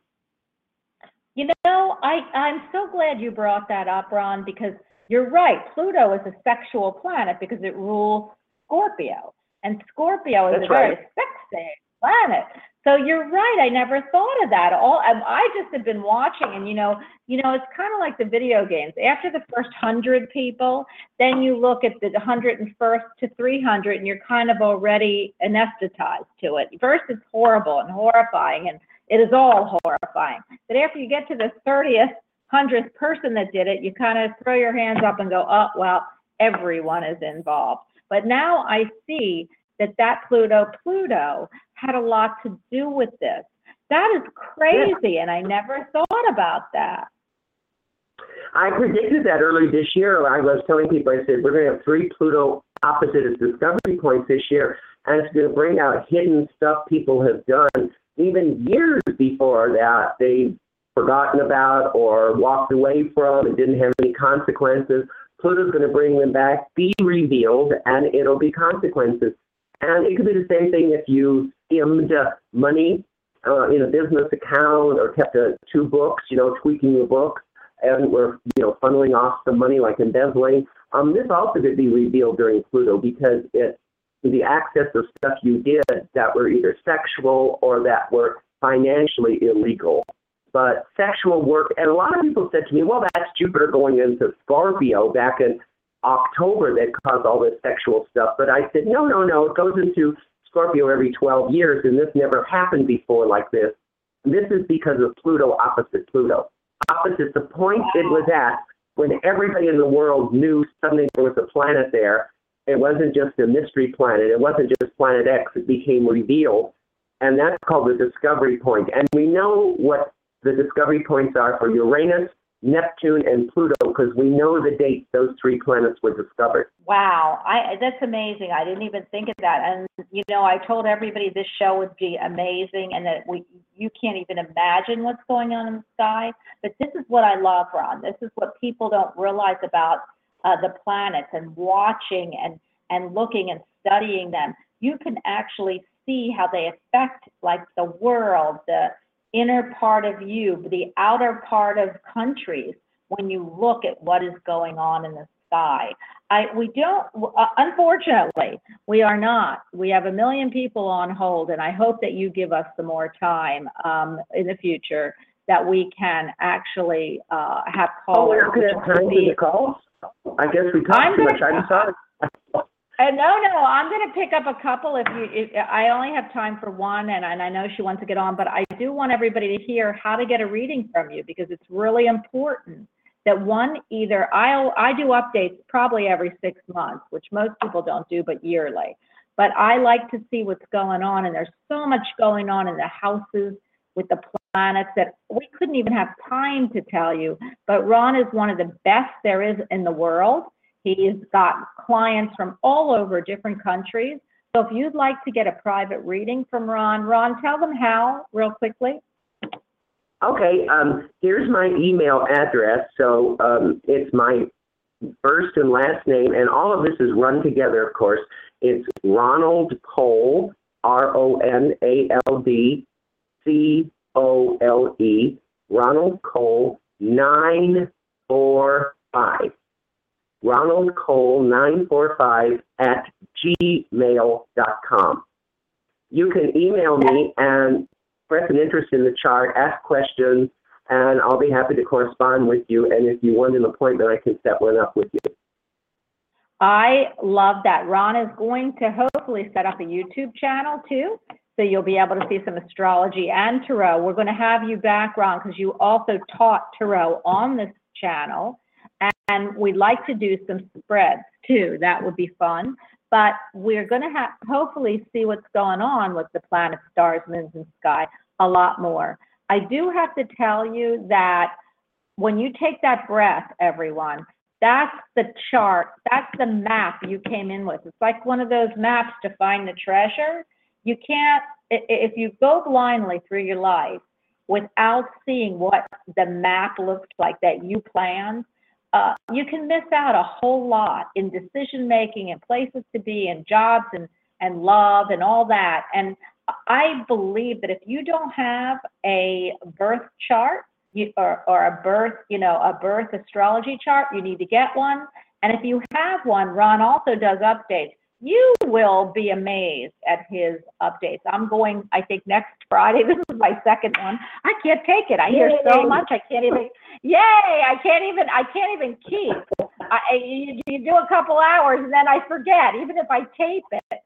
You know, I, I'm so glad you brought that up, Ron, because you're right. Pluto is a sexual planet because it rules Scorpio. And Scorpio is That's a very right. sexy planet. So you're right. I never thought of that. All I, just have been watching, and you know, you know, it's kind of like the video games. After the first hundred people, then you look at the 101st to 300, and you're kind of already anesthetized to it. First, it's horrible and horrifying, and it is all horrifying. But after you get to the 30th, 100th person that did it, you kind of throw your hands up and go, oh, well, everyone is involved. But now I see that that Pluto, Pluto had a lot to do with this. That is crazy, and I never thought about that. I predicted that early this year. I was telling people, I said, we're going to have three Pluto opposite its discovery points this year, and it's going to bring out hidden stuff people have done even years before that they've forgotten about or walked away from and didn't have any consequences. Pluto's going to bring them back, be revealed, and it'll be consequences. And it could be the same thing if you skimmed money uh, in a business account or kept uh, two books, you know, tweaking your books and were, you know, funneling off some money like embezzling. Um, this also could be revealed during Pluto because it the access of stuff you did that were either sexual or that were financially illegal. But sexual work, and a lot of people said to me, well, that's Jupiter going into Scorpio back in October that caused all this sexual stuff. But I said, no, no, no, it goes into Scorpio every 12 years, and this never happened before like this. This is because of Pluto opposite Pluto. Opposite the point it was at when everybody in the world knew suddenly there was a planet there. It wasn't just a mystery planet. It wasn't just Planet X. It became revealed. And that's called the discovery point. And we know what the discovery points are for Uranus, Neptune, and Pluto because we know the dates those three planets were discovered. Wow, I that's amazing. I didn't even think of that. And you know, I told everybody this show would be amazing and that we you can't even imagine what's going on in the sky. But this is what I love, Ron. This is what people don't realize about uh, the planets and watching and and looking and studying them. You can actually see how they affect like the world, the inner part of you, the outer part of countries when you look at what is going on in the sky. I, we don't, uh, unfortunately, we are not. We have a million people on hold, and I hope that you give us some more time um, in the future that we can actually uh, have Oh, callers. we're not going to have time for the calls? I guess we I'm talked too gonna- much. I'm sorry. Uh, no, no, I'm going to pick up a couple if you, if, I only have time for one and, and I know she wants to get on, but I do want everybody to hear how to get a reading from you because it's really important that one, either I'll, I do updates probably every six months, which most people don't do, but yearly. But I like to see what's going on and there's so much going on in the houses with the planets that we couldn't even have time to tell you. But Ron is one of the best there is in the world. He's got clients from all over different countries. So if you'd like to get a private reading from Ron, Ron, tell them how real quickly. Okay, um, here's my email address. So um, it's my first and last name, and all of this is run together, of course. It's Ronald Cole, R O N A L D C O L E, Ronald Cole 945. Ronald Cole 945 at gmail.com. You can email me and express an interest in the chart, ask questions, and I'll be happy to correspond with you. And if you want an appointment, I can set one up with you. I love that. Ron is going to hopefully set up a YouTube channel too. So you'll be able to see some astrology and tarot. We're going to have you back, Ron, because you also taught tarot on this channel. And we'd like to do some spreads too. That would be fun. But we're going to have hopefully see what's going on with the planets, stars, moons, and sky a lot more. I do have to tell you that when you take that breath, everyone, that's the chart, that's the map you came in with. It's like one of those maps to find the treasure. You can't, if you go blindly through your life without seeing what the map looks like that you planned, uh, you can miss out a whole lot in decision making and places to be and jobs and, and love and all that. And I believe that if you don't have a birth chart, you, or, or a birth, you know, a birth astrology chart, you need to get one. And if you have one, Ron also does updates. You will be amazed at his updates. I'm going, I think, next Friday. This is my second one. I can't take it. I hear so much. I can't even, yay, I can't even, I can't even keep. I, I- you, you do a couple hours and then I forget, even if I tape it.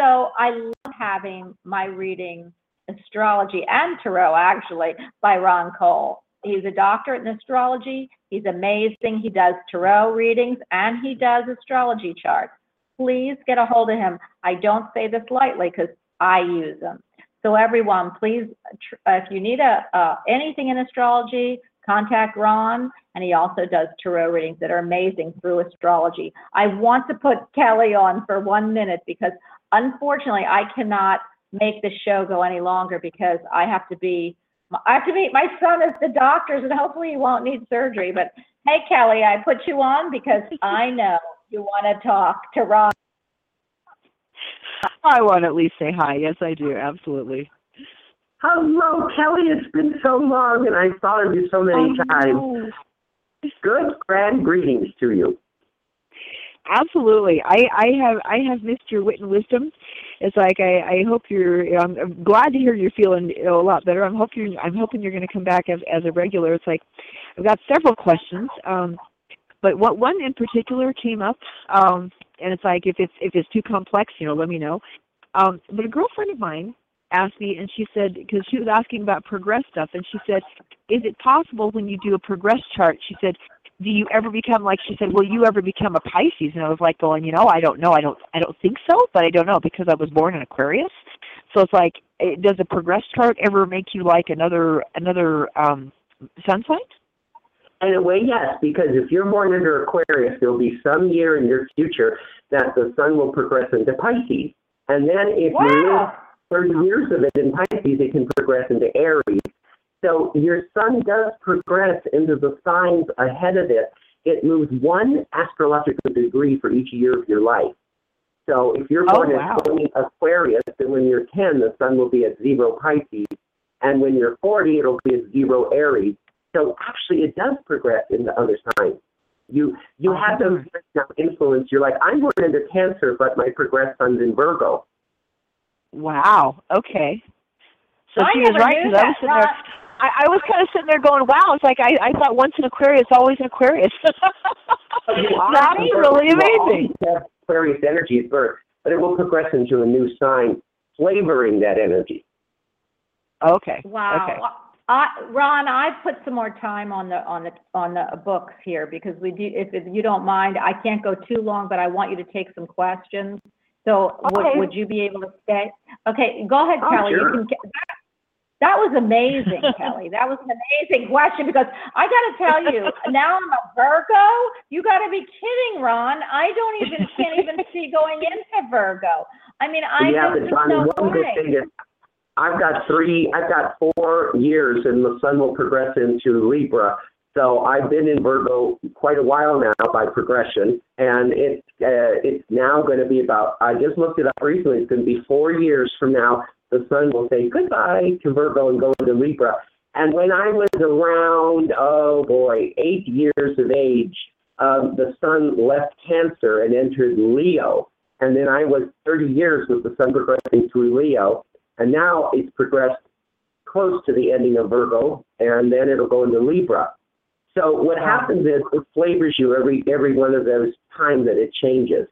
So I love having my reading astrology and tarot actually by Ron Cole. He's a doctorate in astrology. He's amazing. He does tarot readings and he does astrology charts. Please get a hold of him. I don't say this lightly because I use them. So everyone, please, tr- if you need a, uh, anything in astrology, contact Ron. And he also does tarot readings that are amazing through astrology. I want to put Kelly on for one minute because unfortunately I cannot make the show go any longer because I have to be, I have to meet my son at the doctor's and hopefully he won't need surgery. But hey, Kelly, I put you on because I know you want to talk to Ron. I want to at least say hi. Yes, I do. Absolutely. Hello, Kelly. It's been so long, and I thought of you so many Oh, times. no. Good, grand greetings to you. Absolutely. I, I have I have missed your wit and wisdom. It's like I, I hope you're. I'm, I'm glad to hear you're feeling a lot better. I'm hope you're. I'm hoping you're going to come back as as a regular. It's like I've got several questions, um, but what one in particular came up, um, and it's like if it's if it's too complex, you know, let me know. Um, but a girlfriend of mine asked me, and she said because she was asking about progress stuff, and she said, is it possible when you do a progress chart? She said do you ever become like she said will you ever become a pisces and i was like going you know i don't know i don't i don't think so but i don't know because i was born in aquarius so it's like it, does a progress chart ever make you like another another um sun sign In a way, yes, because if you're born under Aquarius, there'll be some year in your future that the sun will progress into Pisces. And then if you live 30 years of it in Pisces, it can progress into Aries. So your sun does progress into the signs ahead of it. It moves one astrological degree for each year of your life. So if you're Oh, born wow. at 20 Aquarius, then when you're 10, the sun will be at zero Pisces. And when you're 40, it'll be at zero Aries. So actually, it does progress into other signs. You you have oh, those now influence. You're like, I'm born into Cancer, but my progress sun's in Virgo. Wow. Okay. So I she was right because I was sitting there. I, I was kind of sitting there going, "Wow!" It's like I, I thought once an Aquarius, always an Aquarius. You are That's really amazing. Aquarius energy at birth, but it will progress into a new sign, flavoring that energy. Okay. Wow. Okay. Ron, I've put some more time on the on the on the books here because we do. If, if you don't mind, I can't go too long, but I want you to take some questions. So would, Okay. would you be able to stay? Okay, go ahead, Oh, Kelly. sure. You can. get- That, that was amazing, Kelly. That was an amazing question because I got to tell you, now I'm a Virgo. You got to be kidding, Ron. I don't even can't even see going into Virgo. I mean, I just but there's Johnny, no one good way. thing I've got three, I've got four years, and the sun will progress into Libra. So I've been in Virgo quite a while now by progression, and it's uh, it's now going to be about. I just looked it up recently. It's going to be four years from now. The sun will say goodbye to Virgo and go into Libra. And when I was around, oh boy, eight years of age, um, the sun left Cancer and entered Leo. And then I was 30 years with the sun progressing through Leo. And now it's progressed close to the ending of Virgo, and then it'll go into Libra. So what happens is it flavors you every every one of those times that it changes.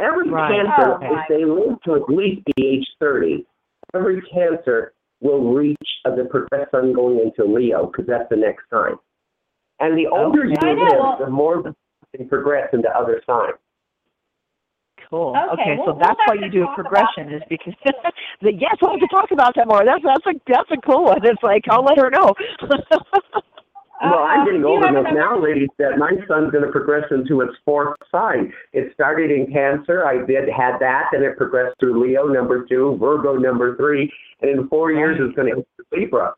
Every Right. cancer, Oh, my. if they live to at least be age 30, every cancer will reach uh, the progress sun going into Leo because that's the next sign. And the older Okay. you live, the more you can progress into other signs. Cool. Okay, so we'll- we'll that's why you do a progression is because the, yes, we'll have to talk about that more. That's that's a that's a cool one. It's like I'll let her know. Well, I'm Uh, getting do you old enough another- now, ladies, that my sun's going to progress into its fourth sign. It started in Cancer. I did had that, and it progressed through Leo number two, Virgo number three, and in four years it's going to enter Libra.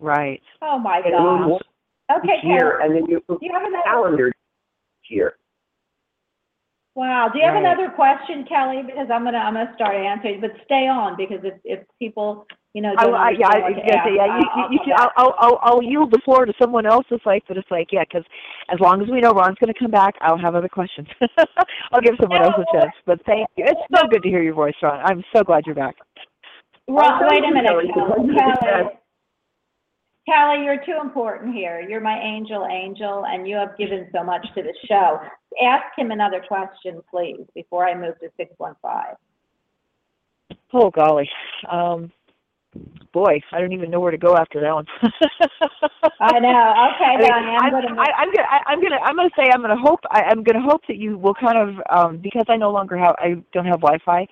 right. Oh my It moves gosh. Okay, each year, and then you you have another? calendar each year. Wow. Do you have Right. another question, Kelly? Because I'm gonna I'm gonna start answering, but stay on because if if people you know I, don't I, yeah, I, understand what to yeah, ask, yeah, you, I'll- you, I'll you back. I'll, I'll, I'll yield the floor to someone else. It's like, but it's like, yeah, because as long as we know Ron's going to come back, I'll have other questions. I'll give someone No, else a chance. But thank you. It's so good to hear your voice, Ron. I'm so glad you're back. Ron, Oh, wait a minute, Kelly. Kelly. Yes. Kelly. Kelly, you're too important here. You're my angel, angel, and you have given so much to the show. Ask him another question, please, before I move to six one five. Oh golly, um, boy, I don't even know where to go after that one. I know. Okay, I mean, Bonnie, I'm gonna. I, I'm gonna, I, I'm gonna, I'm gonna say, I'm gonna hope, I, I'm gonna hope that you will kind of, um, because I no longer have, I don't have Wi-Fi.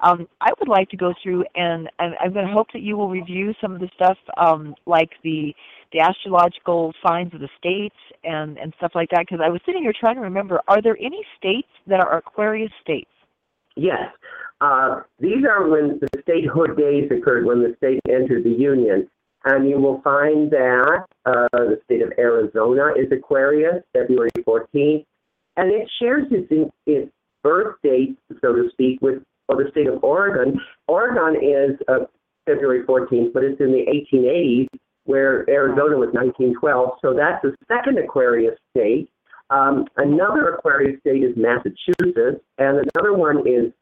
Um, I would like to go through and, and I'm gonna hope that you will review some of the stuff, um, like the, the astrological signs of the states and and stuff like that. Because I was sitting here trying to remember, are there any states that are Aquarius states? Yes. Uh, these are when the statehood days occurred, when the state entered the Union. And you will find that uh, the state of Arizona is Aquarius, February 14th. And it shares its, its birth date, so to speak, with well, the state of Oregon. Oregon is uh, February 14th, but it's in the 1880s, where Arizona was 1912. So that's the second Aquarius state. Um, another Aquarius state is Massachusetts, and another one is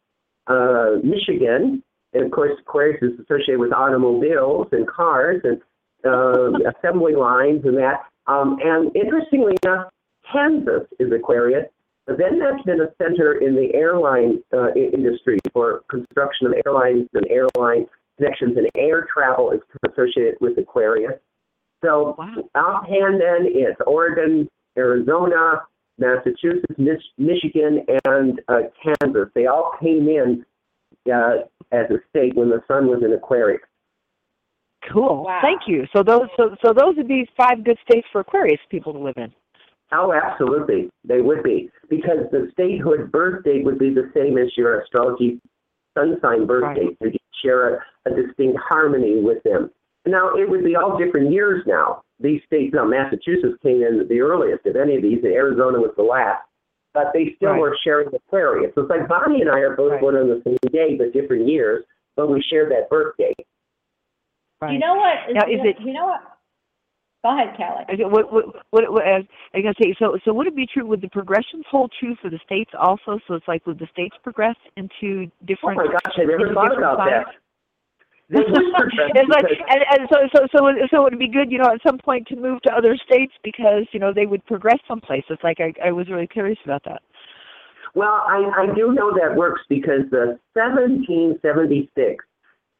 uh, Michigan. And of course, Aquarius is associated with automobiles and cars and uh, assembly lines and that. Um, and interestingly enough, Kansas is Aquarius. But then that's been a center in the airline uh, industry for construction of airlines and airline connections, and air travel is associated with Aquarius. So Wow. offhand, then it's Oregon, Arizona, Massachusetts, Mich- Michigan, and uh, Kansas. They all came in uh, as a state when the sun was in Aquarius. Cool. Wow. Thank you. So those, so so those would be five good states for Aquarius people to live in. Oh, absolutely, they would be because the statehood birth date would be the same as your astrology sun sign birthdays. Right. They share a, a distinct harmony with them. Now, it would be all different years now. These states, now Massachusetts came in the earliest of any of these, and Arizona was the last, but they still right. were sharing the Aquarius. So it's like Bonnie and I are both right. born on the same day, but different years, but we share that birthday. Right. You know what? Now, is it? You know what? Go ahead, Kelly. What, what, what, what, I was going to say, so, so would it be true, would the progressions hold true for the states also? So it's like, would the states progress into different? Oh my gosh, I never thought about that. it's like, and, and so, so, so, so it would be good, you know, at some point to move to other states because, you know, they would progress someplace. It's like, I, I was really curious about that. Well, I, I do know that works because the 1776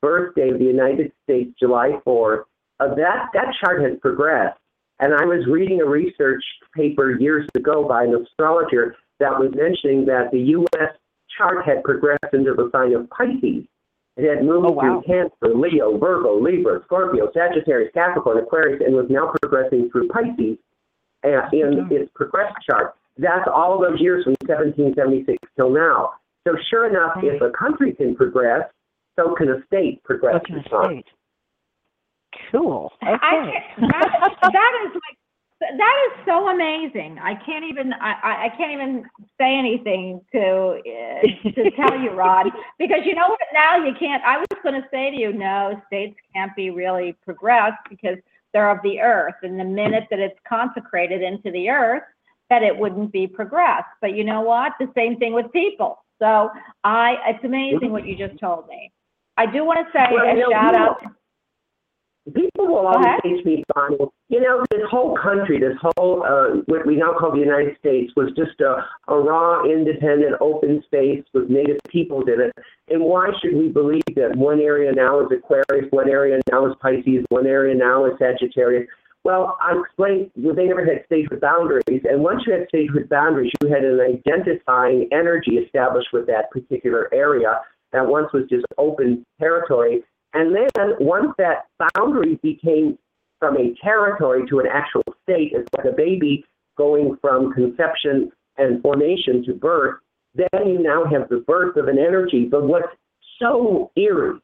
birthday of the United States, July 4th, uh, that that chart has progressed. And I was reading a research paper years ago by an astrologer that was mentioning that the U.S. chart had progressed into the sign of Pisces. It had moved oh, wow. through Cancer, Leo, Virgo, Libra, Scorpio, Sagittarius, Capricorn, Aquarius, and was now progressing through Pisces in its progressed chart. That's all those years from 1776 till now. So sure enough, if a country can progress, so can a state progress. So can a state. Cool. Okay. I, that, that is like that is so amazing. I can't even I, I can't even say anything to uh, to tell you, Ron, because you know what? Now you can't. I was going to say to you, no, states can't be really progressed because they're of the earth, and the minute that it's consecrated into the earth, that it wouldn't be progressed. But you know what? The same thing with people. So I, it's amazing what you just told me. I do want to say well, a shout out. People will always to me, Bonnie, you know, this whole country, this whole, uh, what we now call the United States, was just a, a raw, independent, open space with native peoples in it. And why should we believe that one area now is Aquarius, one area now is Pisces, one area now is Sagittarius? Well, I explained well, they never had statehood boundaries. And once you had statehood boundaries, you had an identifying energy established with that particular area that once was just open territory. And then once that boundary became from a territory to an actual state, it's like a baby going from conception and formation to birth, then you now have the birth of an energy. But what's so eerie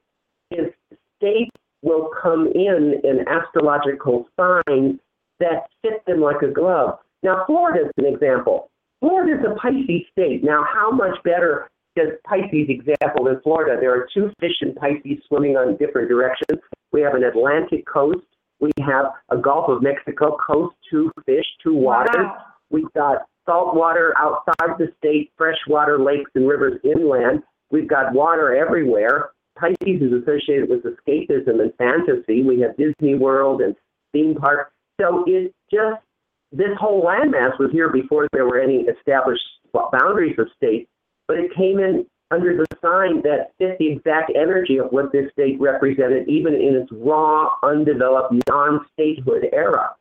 is states will come in in astrological signs that fit them like a glove. Now, Florida is an example. Florida is a Pisces state. Now, how much better does Pisces example in Florida? There are two fish in Pisces swimming on different directions. We have an Atlantic coast. We have a Gulf of Mexico coast, two fish, two waters. Wow. We've got salt water outside the state, freshwater lakes and rivers inland. We've got water everywhere. Pisces is associated with escapism and fantasy. We have Disney World and theme parks. So it's just this whole landmass was here before there were any established boundaries of states, but it came in under the sign that fit the exact energy of what this state represented, even in its raw, undeveloped, non-statehood era.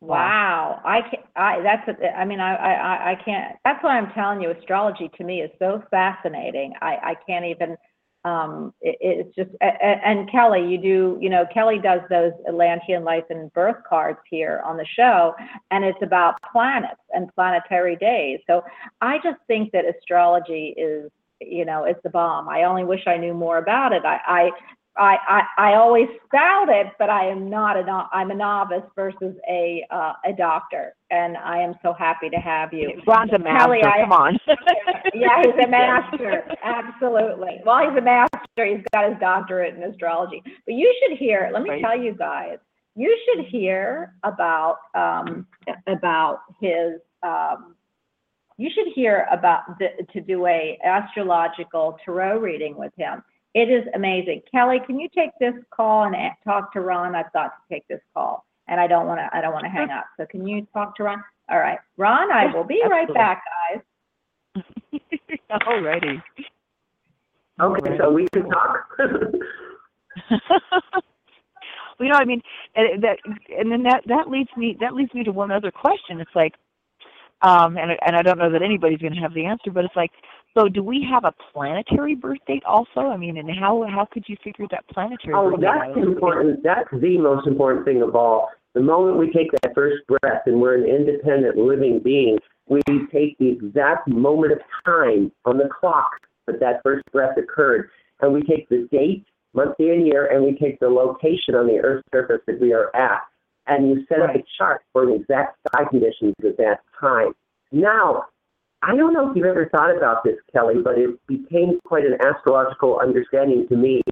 Wow, I can't. I that's a, I mean I I I can't. That's why I'm telling you, astrology to me is so fascinating. I I can't even um, it, it's just and Kelly, you do you know Kelly does those Atlantean life and birth cards here on the show, and it's about planets and planetary days. So I just think that astrology is you know it's the bomb. I only wish I knew more about it. I, I I, I, I always spout it, but I am not a I'm a novice versus a uh, a doctor, and I am so happy to have you. Ron's a master. Kelly, I, Come on. yeah, he's a master. Absolutely. Well, he's a master. He's got his doctorate in astrology. But you should hear. Let me right. tell you guys. You should hear about um, about his. Um, you should hear about the, to do a astrological tarot reading with him it is amazing. Kelly, can you take this call and talk to Ron? I've got to take this call and I don't want to, I don't want to hang up. So can you talk to Ron? All right. Ron, I will be right back, guys. Alrighty. Okay, so we can talk. well, you know, I mean, and that, and then that that leads me that leads me to one other question. It's like, um, and and I don't know that anybody's going to have the answer, but it's like, so do we have a planetary birth date also? I mean, and how how could you figure that planetary oh, birth that's important. That's the most important thing of all. The moment we take that first breath and we're an independent living being, we take the exact moment of time on the clock that that first breath occurred. And we take the date, month, day, and year, and we take the location on the Earth's surface that we are at. And you set up a chart for the exact sky conditions at that time. Now, I don't know if you've ever thought about this, Kelly, but it became quite an astrological understanding to me.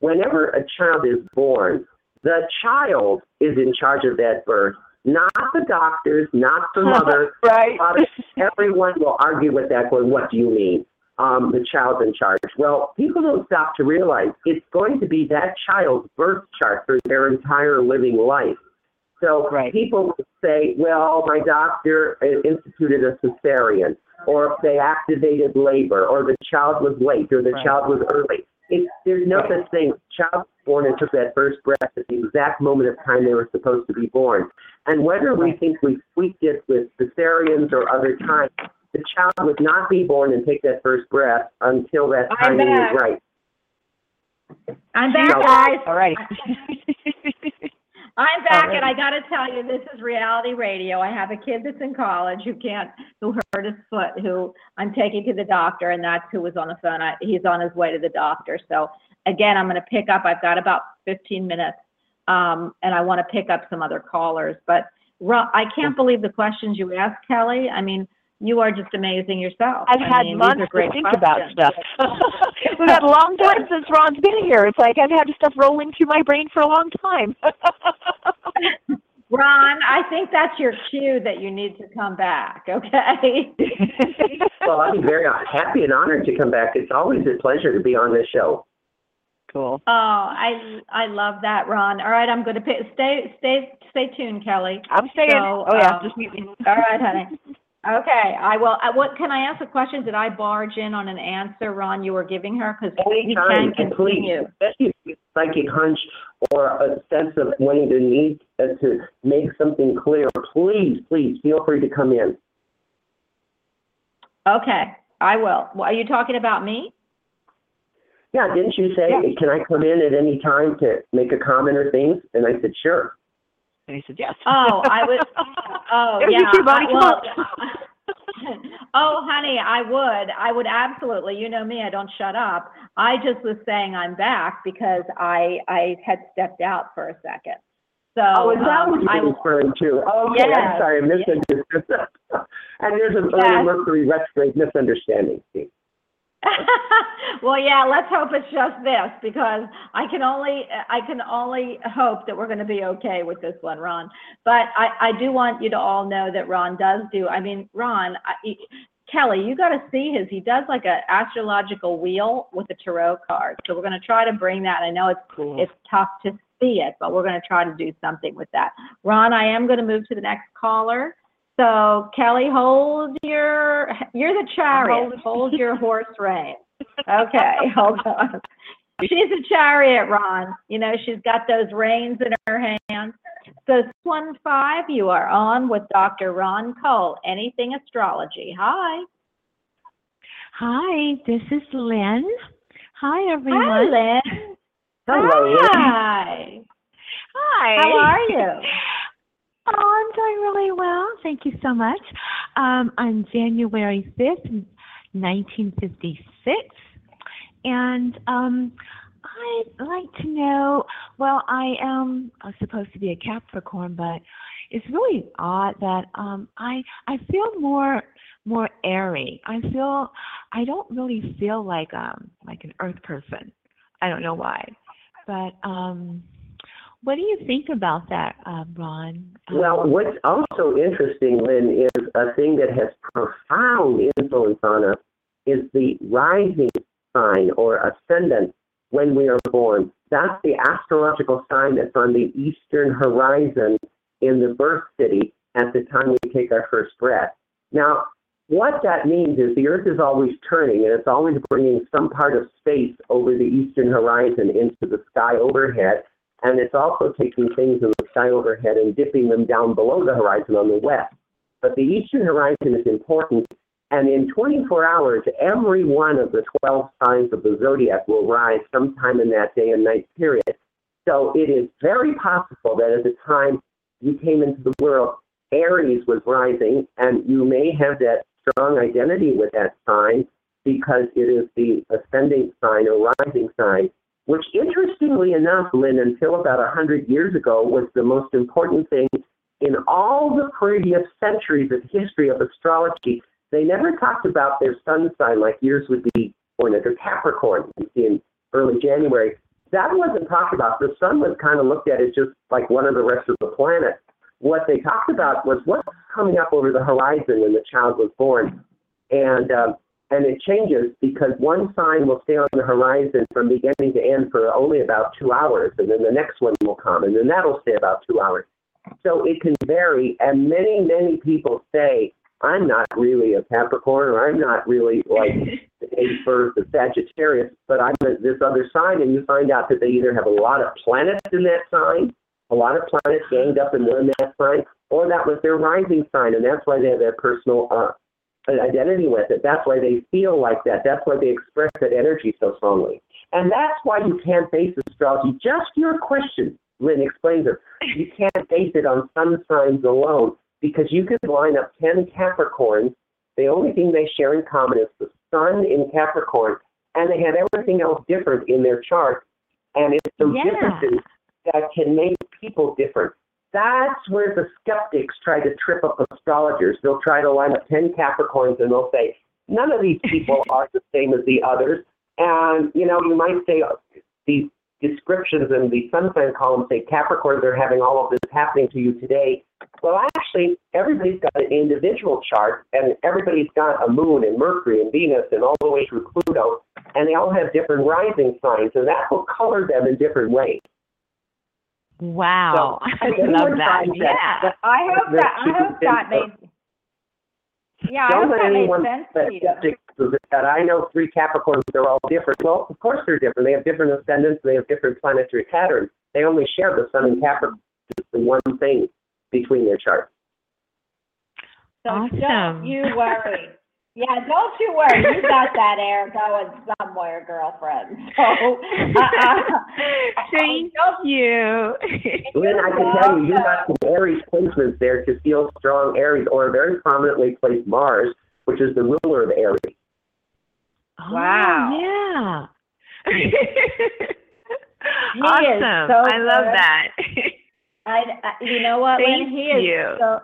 Whenever a child is born, the child is in charge of that birth, not the doctors, not the mother. right. Father. Everyone will argue with that, going, What do you mean? Um, the child's in charge. Well, people don't stop to realize it's going to be that child's birth chart for their entire living life. So Right. people say, well, my doctor instituted a cesarean, or if they activated labor, or the child was late, or the Right. child was early. It's, there's no such thing. Child born and took that first breath at the exact moment of time they were supposed to be born. And whether we think we tweaked it with cesareans or other times, the child would not be born and take that first breath until that I'm timing is right. I'm back, No. guys. All righty. I'm back, and I got to tell you, this is reality radio. I have a kid that's in college who can't, who hurt his foot, who I'm taking to the doctor, and that's who was on the phone. I, he's on his way to the doctor. So again, I'm going to pick up. I've got about 15 minutes, um, and I want to pick up some other callers. But I can't believe the questions you asked, Kelly. I mean, you are just amazing yourself. I've I had mean, these months are to great think about stuff. We've had a long time since Ron's been here. It's like I've had stuff rolling through my brain for a long time. Ron, I think that's your cue that you need to come back. Okay. Well, I'll be very happy and honored to come back. It's always a pleasure to be on this show. cool. Oh, I I love that, Ron. All right, I'm going to pick, stay stay stay tuned, Kelly. I'm staying. So, oh yeah, um, just meet me. All right, honey. Okay, I will. I, what can I ask a question? Did I barge in on an answer, Ron? You were giving her because you Anytime, can and please, continue. especially if you have a psychic hunch or a sense of wanting to need uh, to make something clear, please, please feel free to come in. Okay, I will. Well, are you talking about me? Yeah, didn't you say, Yeah. can I come in at any time to make a comment or things? And I said, sure. And he said yes. Oh, I was. Oh, It was yeah. you too. I- Come well, oh, honey, I would. I would absolutely. You know me. I don't shut up. I just was saying I'm back because I I had stepped out for a second. So Oh, is that um, what I you're will. referring to? Okay, I'm Yes. sorry, I misunderstood. and there's an Yes. early Mercury retrograde misunderstanding. Steve. Well, yeah. Let's hope it's just this because I can only I can only hope that we're going to be okay with this one, Ron. But I I do want you to all know that Ron does do. I mean, Ron. I, Kelly, you got to see his. He does like a astrological wheel with a tarot card. So we're going to try to bring that. I know it's Cool. it's tough to see it, but we're going to try to do something with that. Ron, I am going to move to the next caller. So Kelly, hold your, you're the chariot, hold your horse rein. Okay, hold on. She's a chariot, Ron. You know, she's got those reins in her hands. So one five, you are on with Dr. Ron Cole, anything astrology. Hi. Hi, this is Lynn. Hi, everyone. Hi, everyone. Lynn. Hello, Hi. Hi. How are you? Oh, I'm doing really well. Thank you so much. Um, on January 5th, 1956. And um, I'd like to know well, I am supposed to be a Capricorn, but it's really odd that um, I I feel more more airy. I feel I don't really feel like um like an earth person. I don't know why. But um what do you think about that, uh, Ron? Um, Well, what's also interesting, Lynn, is a thing that has profound influence on us is the rising sign or ascendant when we are born. That's the astrological sign that's on the eastern horizon in the birth city at the time we take our first breath. Now, what that means is the Earth is always turning and it's always bringing some part of space over the eastern horizon into the sky overhead and it's also taking things in the sky overhead and dipping them down below the horizon on the west. But the eastern horizon is important, and in 24 hours, every one of the 12 signs of the zodiac will rise sometime in that day and night period. So it is very possible that at the time you came into the world, Aries was rising, and you may have that strong identity with that sign. because it is the ascending sign or rising sign, which interestingly enough, Lynn, until about 100 years ago, was the most important thing in all the previous centuries of history of astrology. They never talked about their sun sign like yours would be born under Capricorn in early January. That wasn't talked about. The sun was kind of looked at as just like one of the rest of the planets. What they talked about was what's coming up over the horizon when the child was born. And um, and it changes because one sign will stay on the horizon from beginning to end for only about two hours, and then the next one will come, and then that'll stay about two hours. So it can vary, and many, many people say, I'm not really a Capricorn, or I'm not really like the a first the Sagittarius, but I'm this other sign, and you find out that they either have a lot of planets in that sign, a lot of planets ganged up in that sign, or that was their rising sign, and that's why they have their personal uh, identity with it. That's why they feel like that. That's why they express that energy so strongly. And that's why you can't base astrology. Just your question, Lynn explains it. You can't base it on sun signs alone because you could line up 10 Capricorns. The only thing they share in common is the sun in Capricorn, and they have everything else different in their chart. And it's those Yeah. differences that can make people different. That's where the skeptics try to trip up astrologers. They'll try to line up 10 Capricorns and they'll say, none of these people are the same as the others. And, you know, you might say uh, these descriptions in the sun sign column say Capricorns are having all of this happening to you today. Well, actually, everybody's got an individual chart and everybody's got a moon and Mercury and Venus and all the way through Pluto. And they all have different rising signs, and that will color them in different ways. Wow. So, I if love that. Yeah. that- I hope that that, I hope that can- made, yeah, I Don't hope let that made anyone sense to you. that I know three Capricorns, they're all different. Well, of course they're different. They have different ascendants. They have different planetary patterns. They only share the sun and Capricorn. It's the one thing between their charts. So Awesome. don't you worry. Yeah, don't you worry. You got that air going somewhere, girlfriend. So, uh, uh, Thank don't- you. Lynn, I can tell you, you got some Aries placements there to feel strong Aries, or a very prominently placed Mars, which is the ruler of Aries. Wow. Oh, yeah. He is awesome. so I love good. that. I, I, you know what, Lynn? Thank He is you. so.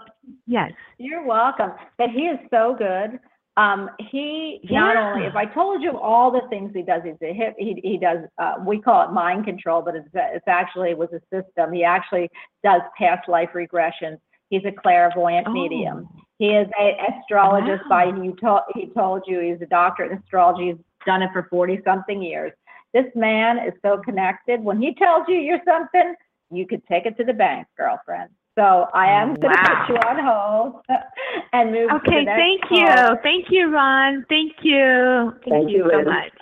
yes. You're welcome. But he is so good. Um, he not only if I told you all the things he does, he's a hip. He he does. Uh, we call it mind control, but it's it's actually it was a system. He actually does past life regressions. He's a clairvoyant Oh. medium. He is a astrologist Wow. by he told he told you he's a doctor in astrology. He's done it for forty something years. This man is so connected. When he tells you you're something, you could take it to the bank, girlfriend. So I am oh, going to Wow. put you on hold and move to the Okay, next thank call. you. Thank you, Ron. Thank you. Thank, Thank you you, so much.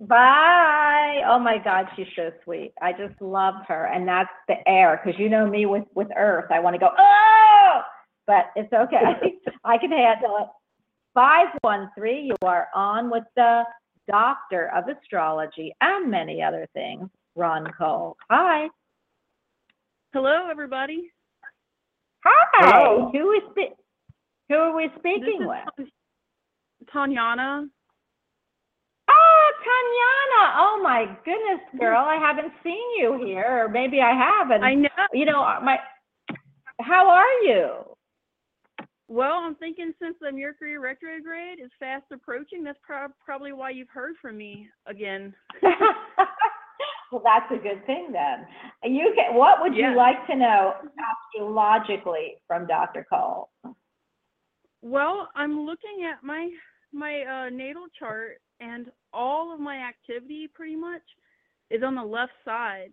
Bye. Oh my God, she's so sweet. I just love her, and that's the air. Because you know me with with Earth, I want to go oh, but it's okay. I can handle it. Five one three. You are on with the Doctor of Astrology and many other things, Ron Cole. Hi. Hello, everybody. Hi. Hello. Who is spe- Who are we This speaking is with? Tan- Tanyana. Oh, Tanyana. Oh my goodness, girl. I haven't seen you here, or maybe I haven't. I know. you know, my, how are you? Well, I'm thinking since the Mercury retrograde is fast approaching, that's prob- probably why you've heard from me again. well, that's a good thing then. You can, what would Yeah. you like to know astrologically from Dr. Cole? Well, I'm looking at my my uh, natal chart, and all of my activity pretty much is on the left side,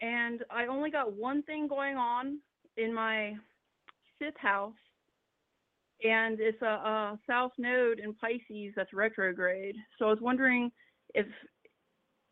and I only got one thing going on in my fifth house, and it's a, a south node in Pisces that's retrograde. So I was wondering if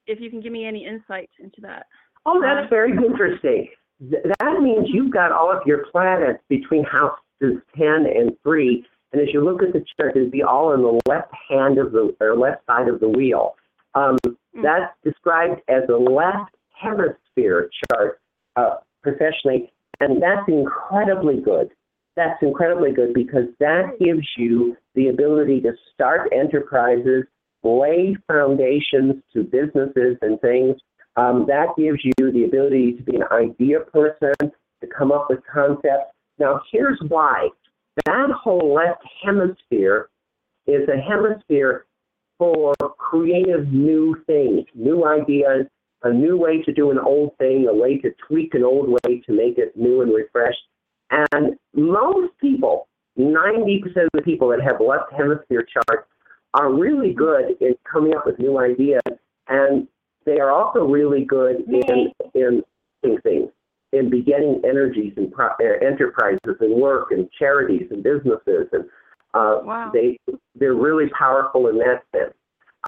if you can give me any insight into that. Oh, that's very interesting. That means you've got all of your planets between houses 10 and 3. And as you look at the chart, it'd be all on the left hand of the, or left side of the wheel. Um, that's described as a left hemisphere chart uh, professionally, and that's incredibly good. that's incredibly good because that gives you the ability to start enterprises, lay foundations to businesses and things. Um, that gives you the ability to be an idea person, to come up with concepts. Now, here's why. That whole left hemisphere is a hemisphere for creative new things, new ideas, a new way to do an old thing, a way to tweak an old way to make it new and refreshed. And most people, 90% of the people that have left hemisphere charts are really good in coming up with new ideas. And they are also really good in, in doing things, in beginning energies and pro- uh, enterprises and work and charities and businesses. And uh, Wow. they, they're really powerful in that sense.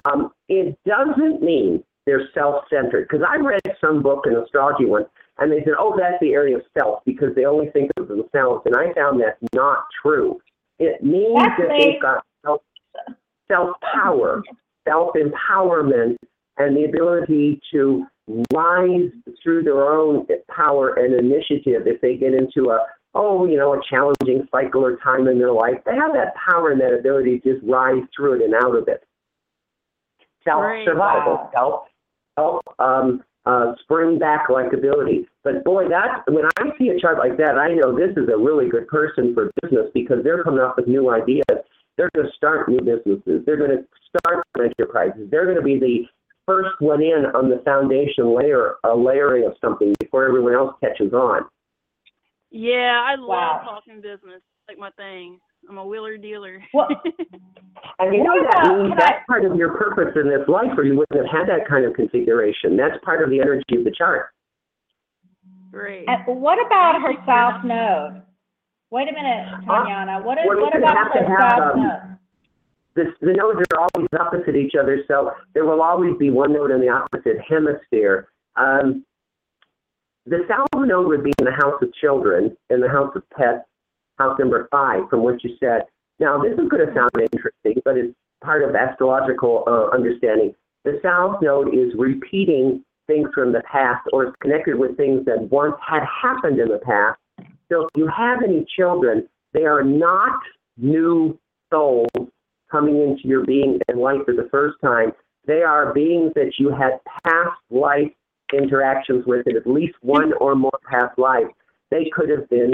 Um, it doesn't mean they're self-centered because I read some book, an astrology one, and they said, "Oh, that's the area of self," because they only think of themselves, and I found that's not true. It means That's that me. they've got self self power, self empowerment, and the ability to rise through their own power and initiative if they get into a oh, you know, a challenging cycle or time in their life. They have that power and that ability to just rise through it and out of it. Self survival, self self um, uh, spring back like ability. But boy, that when I see a chart like that, I know this is a really good person for business because they're coming up with new ideas. They're going to start new businesses. They're going to start enterprises. They're going to be the first one in on the foundation layer, a layering of something before everyone else catches on. Yeah, I love Wow. talking business. Like my thing. I'm a wheeler dealer. Well- And you know What that means can I- that's part of your purpose in this life, or you wouldn't have had that kind of configuration. That's part of the energy of the chart. Great. And what about her south node? Wait a minute, Tanyana. What is, well, what about have her have, south um, node? This, the nodes are always opposite each other, so there will always be one node in the opposite hemisphere. Um, the south node would be in the house of children, in the house of pets, house number five, from what you said. Now, this is going to sound interesting, but it's part of astrological uh, understanding. The south node is repeating things from the past or is connected with things that once had happened in the past. So if you have any children, they are not new souls coming into your being and life for the first time. They are beings that you had past life interactions with in at least one or more past lives. They could have been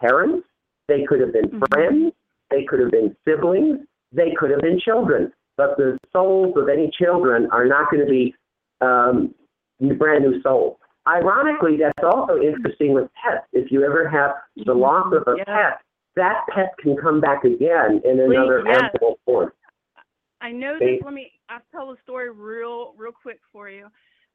parents, they could have been Mhm. friends, they could have been siblings, they could have been children. But the souls of any children are not going to be um, brand new souls. Ironically, that's also interesting with pets. If you ever have the loss of a Yeah. pet, that pet can come back again in another yes. animal form. I know this. Let me. I'll tell the story real, real quick for you.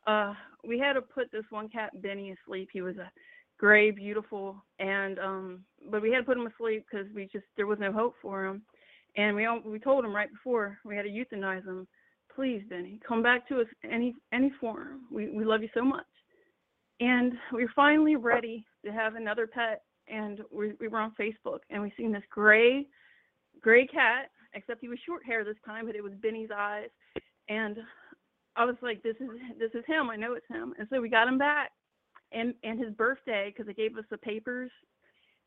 Uh, we had to put this one cat Benny asleep. He was a gray, beautiful, and um, but we had to put him asleep because we just there was no hope for him, and we all, we told him right before we had to euthanize him. Please, Benny, come back to us any any form. We we love you so much, and we were finally ready to have another pet. And we we were on Facebook, and we seen this gray gray cat, except he was short hair this time, but it was Benny's eyes. And I was like, this is this is him. I know it's him. And so we got him back. And and his birthday, because they gave us the papers.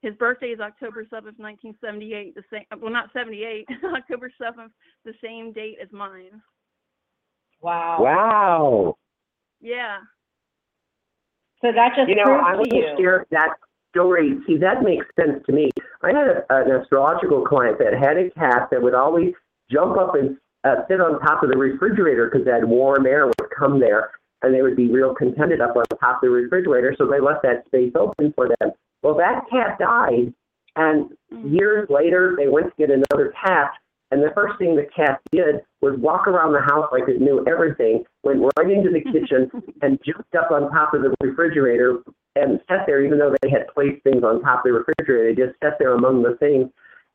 His birthday is October seventh, nineteen seventy eight. The same, well, not seventy eight, October seventh, the same date as mine. Wow. Wow. Yeah. So that just You know, proves I want to you. share that story. See, that makes sense to me. I had a, an astrological client that had a cat that would always jump up and uh, sit on top of the refrigerator because that warm air would come there, and they would be real contented up on top of the refrigerator. So they left that space open for them. Well, that cat died, and Mm. years later they went to get another cat. And the first thing the cat did was walk around the house like it knew everything, went right into the kitchen and jumped up on top of the refrigerator and sat there, even though they had placed things on top of the refrigerator. Just sat there among the things.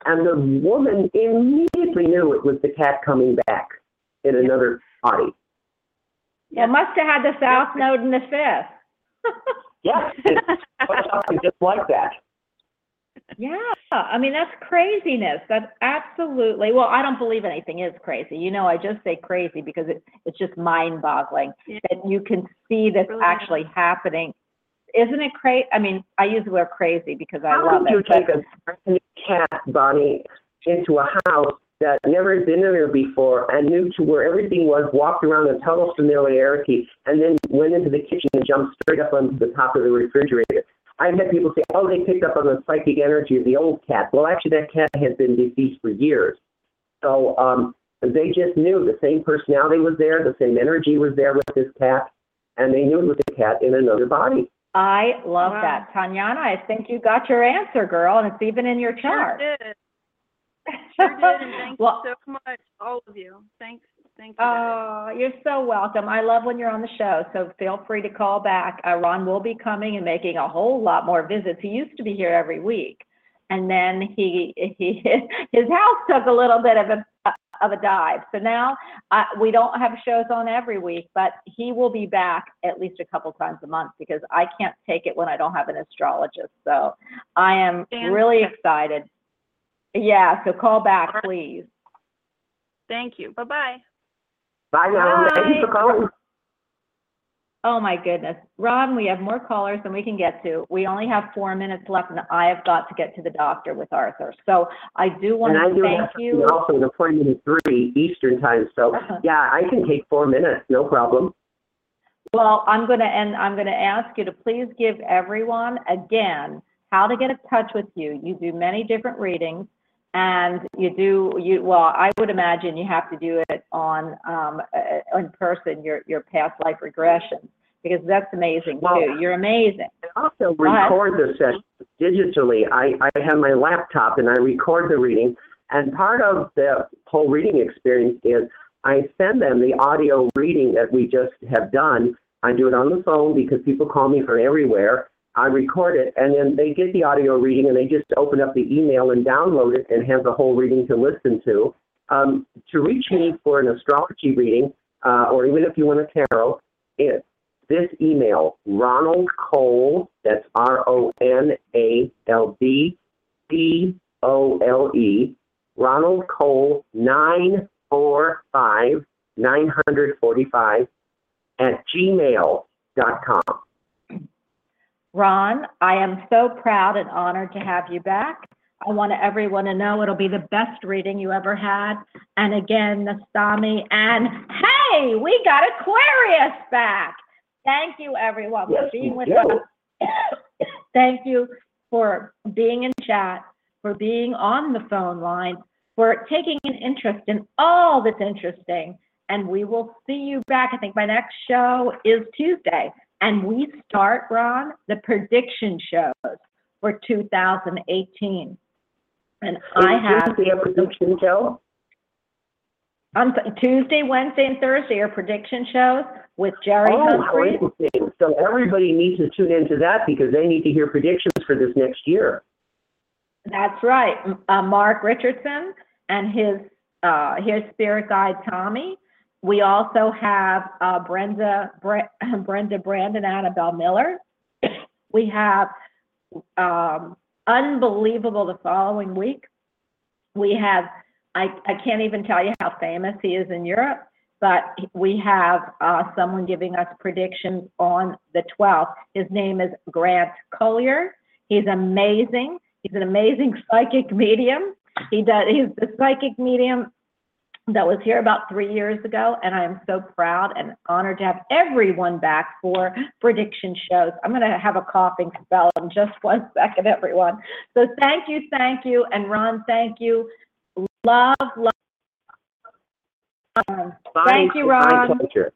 And the woman immediately knew it was the cat coming back in another body. Well, must have had the south node in the fifth. Yes, it's just like that. Yeah, I mean, that's craziness. That's absolutely, well, I don't believe anything is crazy. You know, I just say crazy because it, it's just mind boggling Yeah. that you can see this Really actually happening. isn't it crazy? I mean, I use the word crazy because I How love could you it. but- take a cat, Bonnie, into a house that never had been in there before and knew to where everything was, walked around in total familiarity, and then went into the kitchen and jumped straight up onto the top of the refrigerator? I've had people say, oh, they picked up on the psychic energy of the old cat. Well, actually, that cat has been deceased for years. So um, they just knew the same personality was there, the same energy was there with this cat, and they knew it was a cat in another body. I love Wow. that. Tanyana, I think you got your answer, girl, and it's even in your chart. Sure chart. did. Sure did, and thank well, you so much, all of you. Thanks, thank you. Oh, you're so welcome. I love when you're on the show, so feel free to call back. Uh, Ron will be coming and making a whole lot more visits. He used to be here every week, and then he, he his house took a little bit of a of a dive. So now uh, we don't have shows on every week, but he will be back at least a couple times a month because I can't take it when I don't have an astrologist. So I am really excited. Yeah, so call back, please. Thank you. Bye bye. Bye now. Thank you for calling. Oh my goodness. Ron, we have more callers than we can get to. We only have four minutes left and I have got to get to the doctor with Arthur. So I do want And I to do thank have you. also an appointment at three Eastern time, so Uh-huh. yeah, I can take four minutes, no problem. Well, I'm going to, and I'm going to ask you to please give everyone again how to get in touch with you. You do many different readings and you do, you, well, I would imagine you have to do it on, um, uh, in person, your, your past life regressions, because that's amazing Well, too. You're amazing. I also record the session digitally. I, I have my laptop and I record the reading. And part of the whole reading experience is I send them the audio reading that we just have done. I do it on the phone because people call me from everywhere. I record it and then they get the audio reading and they just open up the email and download it and have the whole reading to listen to. Um, to reach me for an astrology reading, uh, or even if you want a tarot, it, this email, Ronald Cole, that's R O N A L D C O L E, Ronald Cole, 945 945 at gmail.com. Ron, I am so proud and honored to have you back. I want everyone to know it'll be the best reading you ever had. And again, Nastami, and hey, we got Aquarius back. Thank you, everyone, for Yes, being with we us. Thank you for being in chat, for being on the phone line, for taking an interest in all that's interesting. And we will see you back. I think my next show is Tuesday. And we start, Ron, the prediction shows for 2018. And I have a prediction show? on Tuesday, Wednesday, and Thursday are prediction shows with Jerry Oh, interesting. So everybody needs to tune into that because they need to hear predictions for this next year. That's right. Uh, Mark Richardson and his uh, his spirit guide Tommy. We also have uh, Brenda Bre- Brenda Brandon Annabelle Miller. We have um, unbelievable the following week. We have I, I can't even tell you how famous he is in Europe, but we have uh, someone giving us predictions on the 12th. His name is Grant Collier. He's amazing. He's an amazing psychic medium. He does. He's the psychic medium that was here about three years ago, and I am so proud and honored to have everyone back for prediction shows. I'm going to have a coughing spell in just one second, everyone. So thank you, thank you, and Ron, thank you. Love, love. Um, Thank you, Ron. pleasure.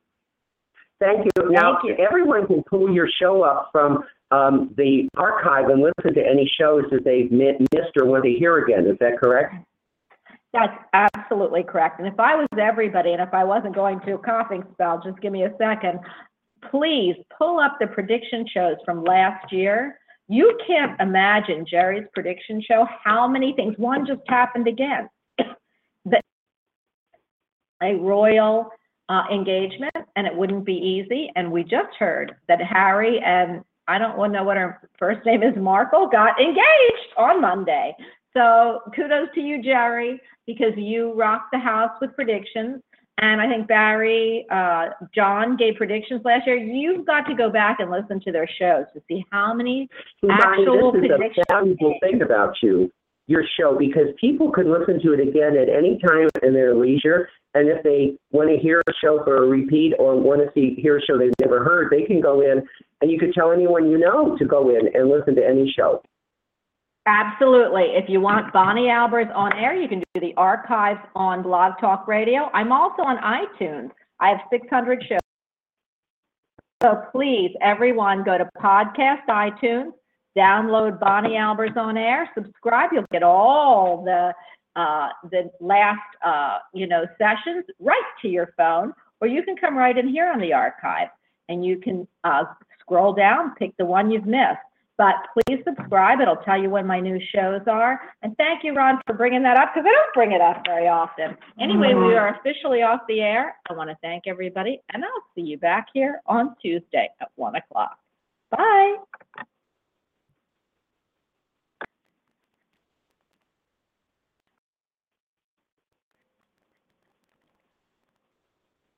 Thank you. Now, Thank you. everyone can pull your show up from um, the archive and listen to any shows that they've missed or want to hear again. Is that correct? That's absolutely correct. And if I was everybody, and if I wasn't going to a coughing spell, just give me a second. Please pull up the prediction shows from last year. You can't imagine Jerry's prediction show, how many things. One just happened again. The- a royal uh, engagement, and it wouldn't be easy. And we just heard that Harry and I don't want to know what her first name is, Markle, got engaged on Monday. So kudos to you, Jerry, because you rocked the house with predictions. And I think Barry, uh, John gave predictions last year. You've got to go back and listen to their shows to see how many Actual this is a valuable thing about you, your show, because people can listen to it again at any time in their leisure. And if they want to hear a show for a repeat or want to see hear a show they've never heard, they can go in and you could tell anyone you know to go in and listen to any show. Absolutely. If you want Bonnie Albers on air, you can do the archives on Blog Talk Radio. I'm also on iTunes. I have 600 shows. So please, everyone, go to podcast iTunes, download Bonnie Albers on air, subscribe. You'll get all the uh, the last uh, you know sessions right to your phone, or you can come right in here on the archive and you can uh, scroll down, pick the one you've missed. But please subscribe. It'll tell you when my new shows are. And thank you, Ron, for bringing that up because I don't bring it up very often. Anyway, we are officially off the air. I want to thank everybody, and I'll see you back here on Tuesday at 1 o'clock. Bye.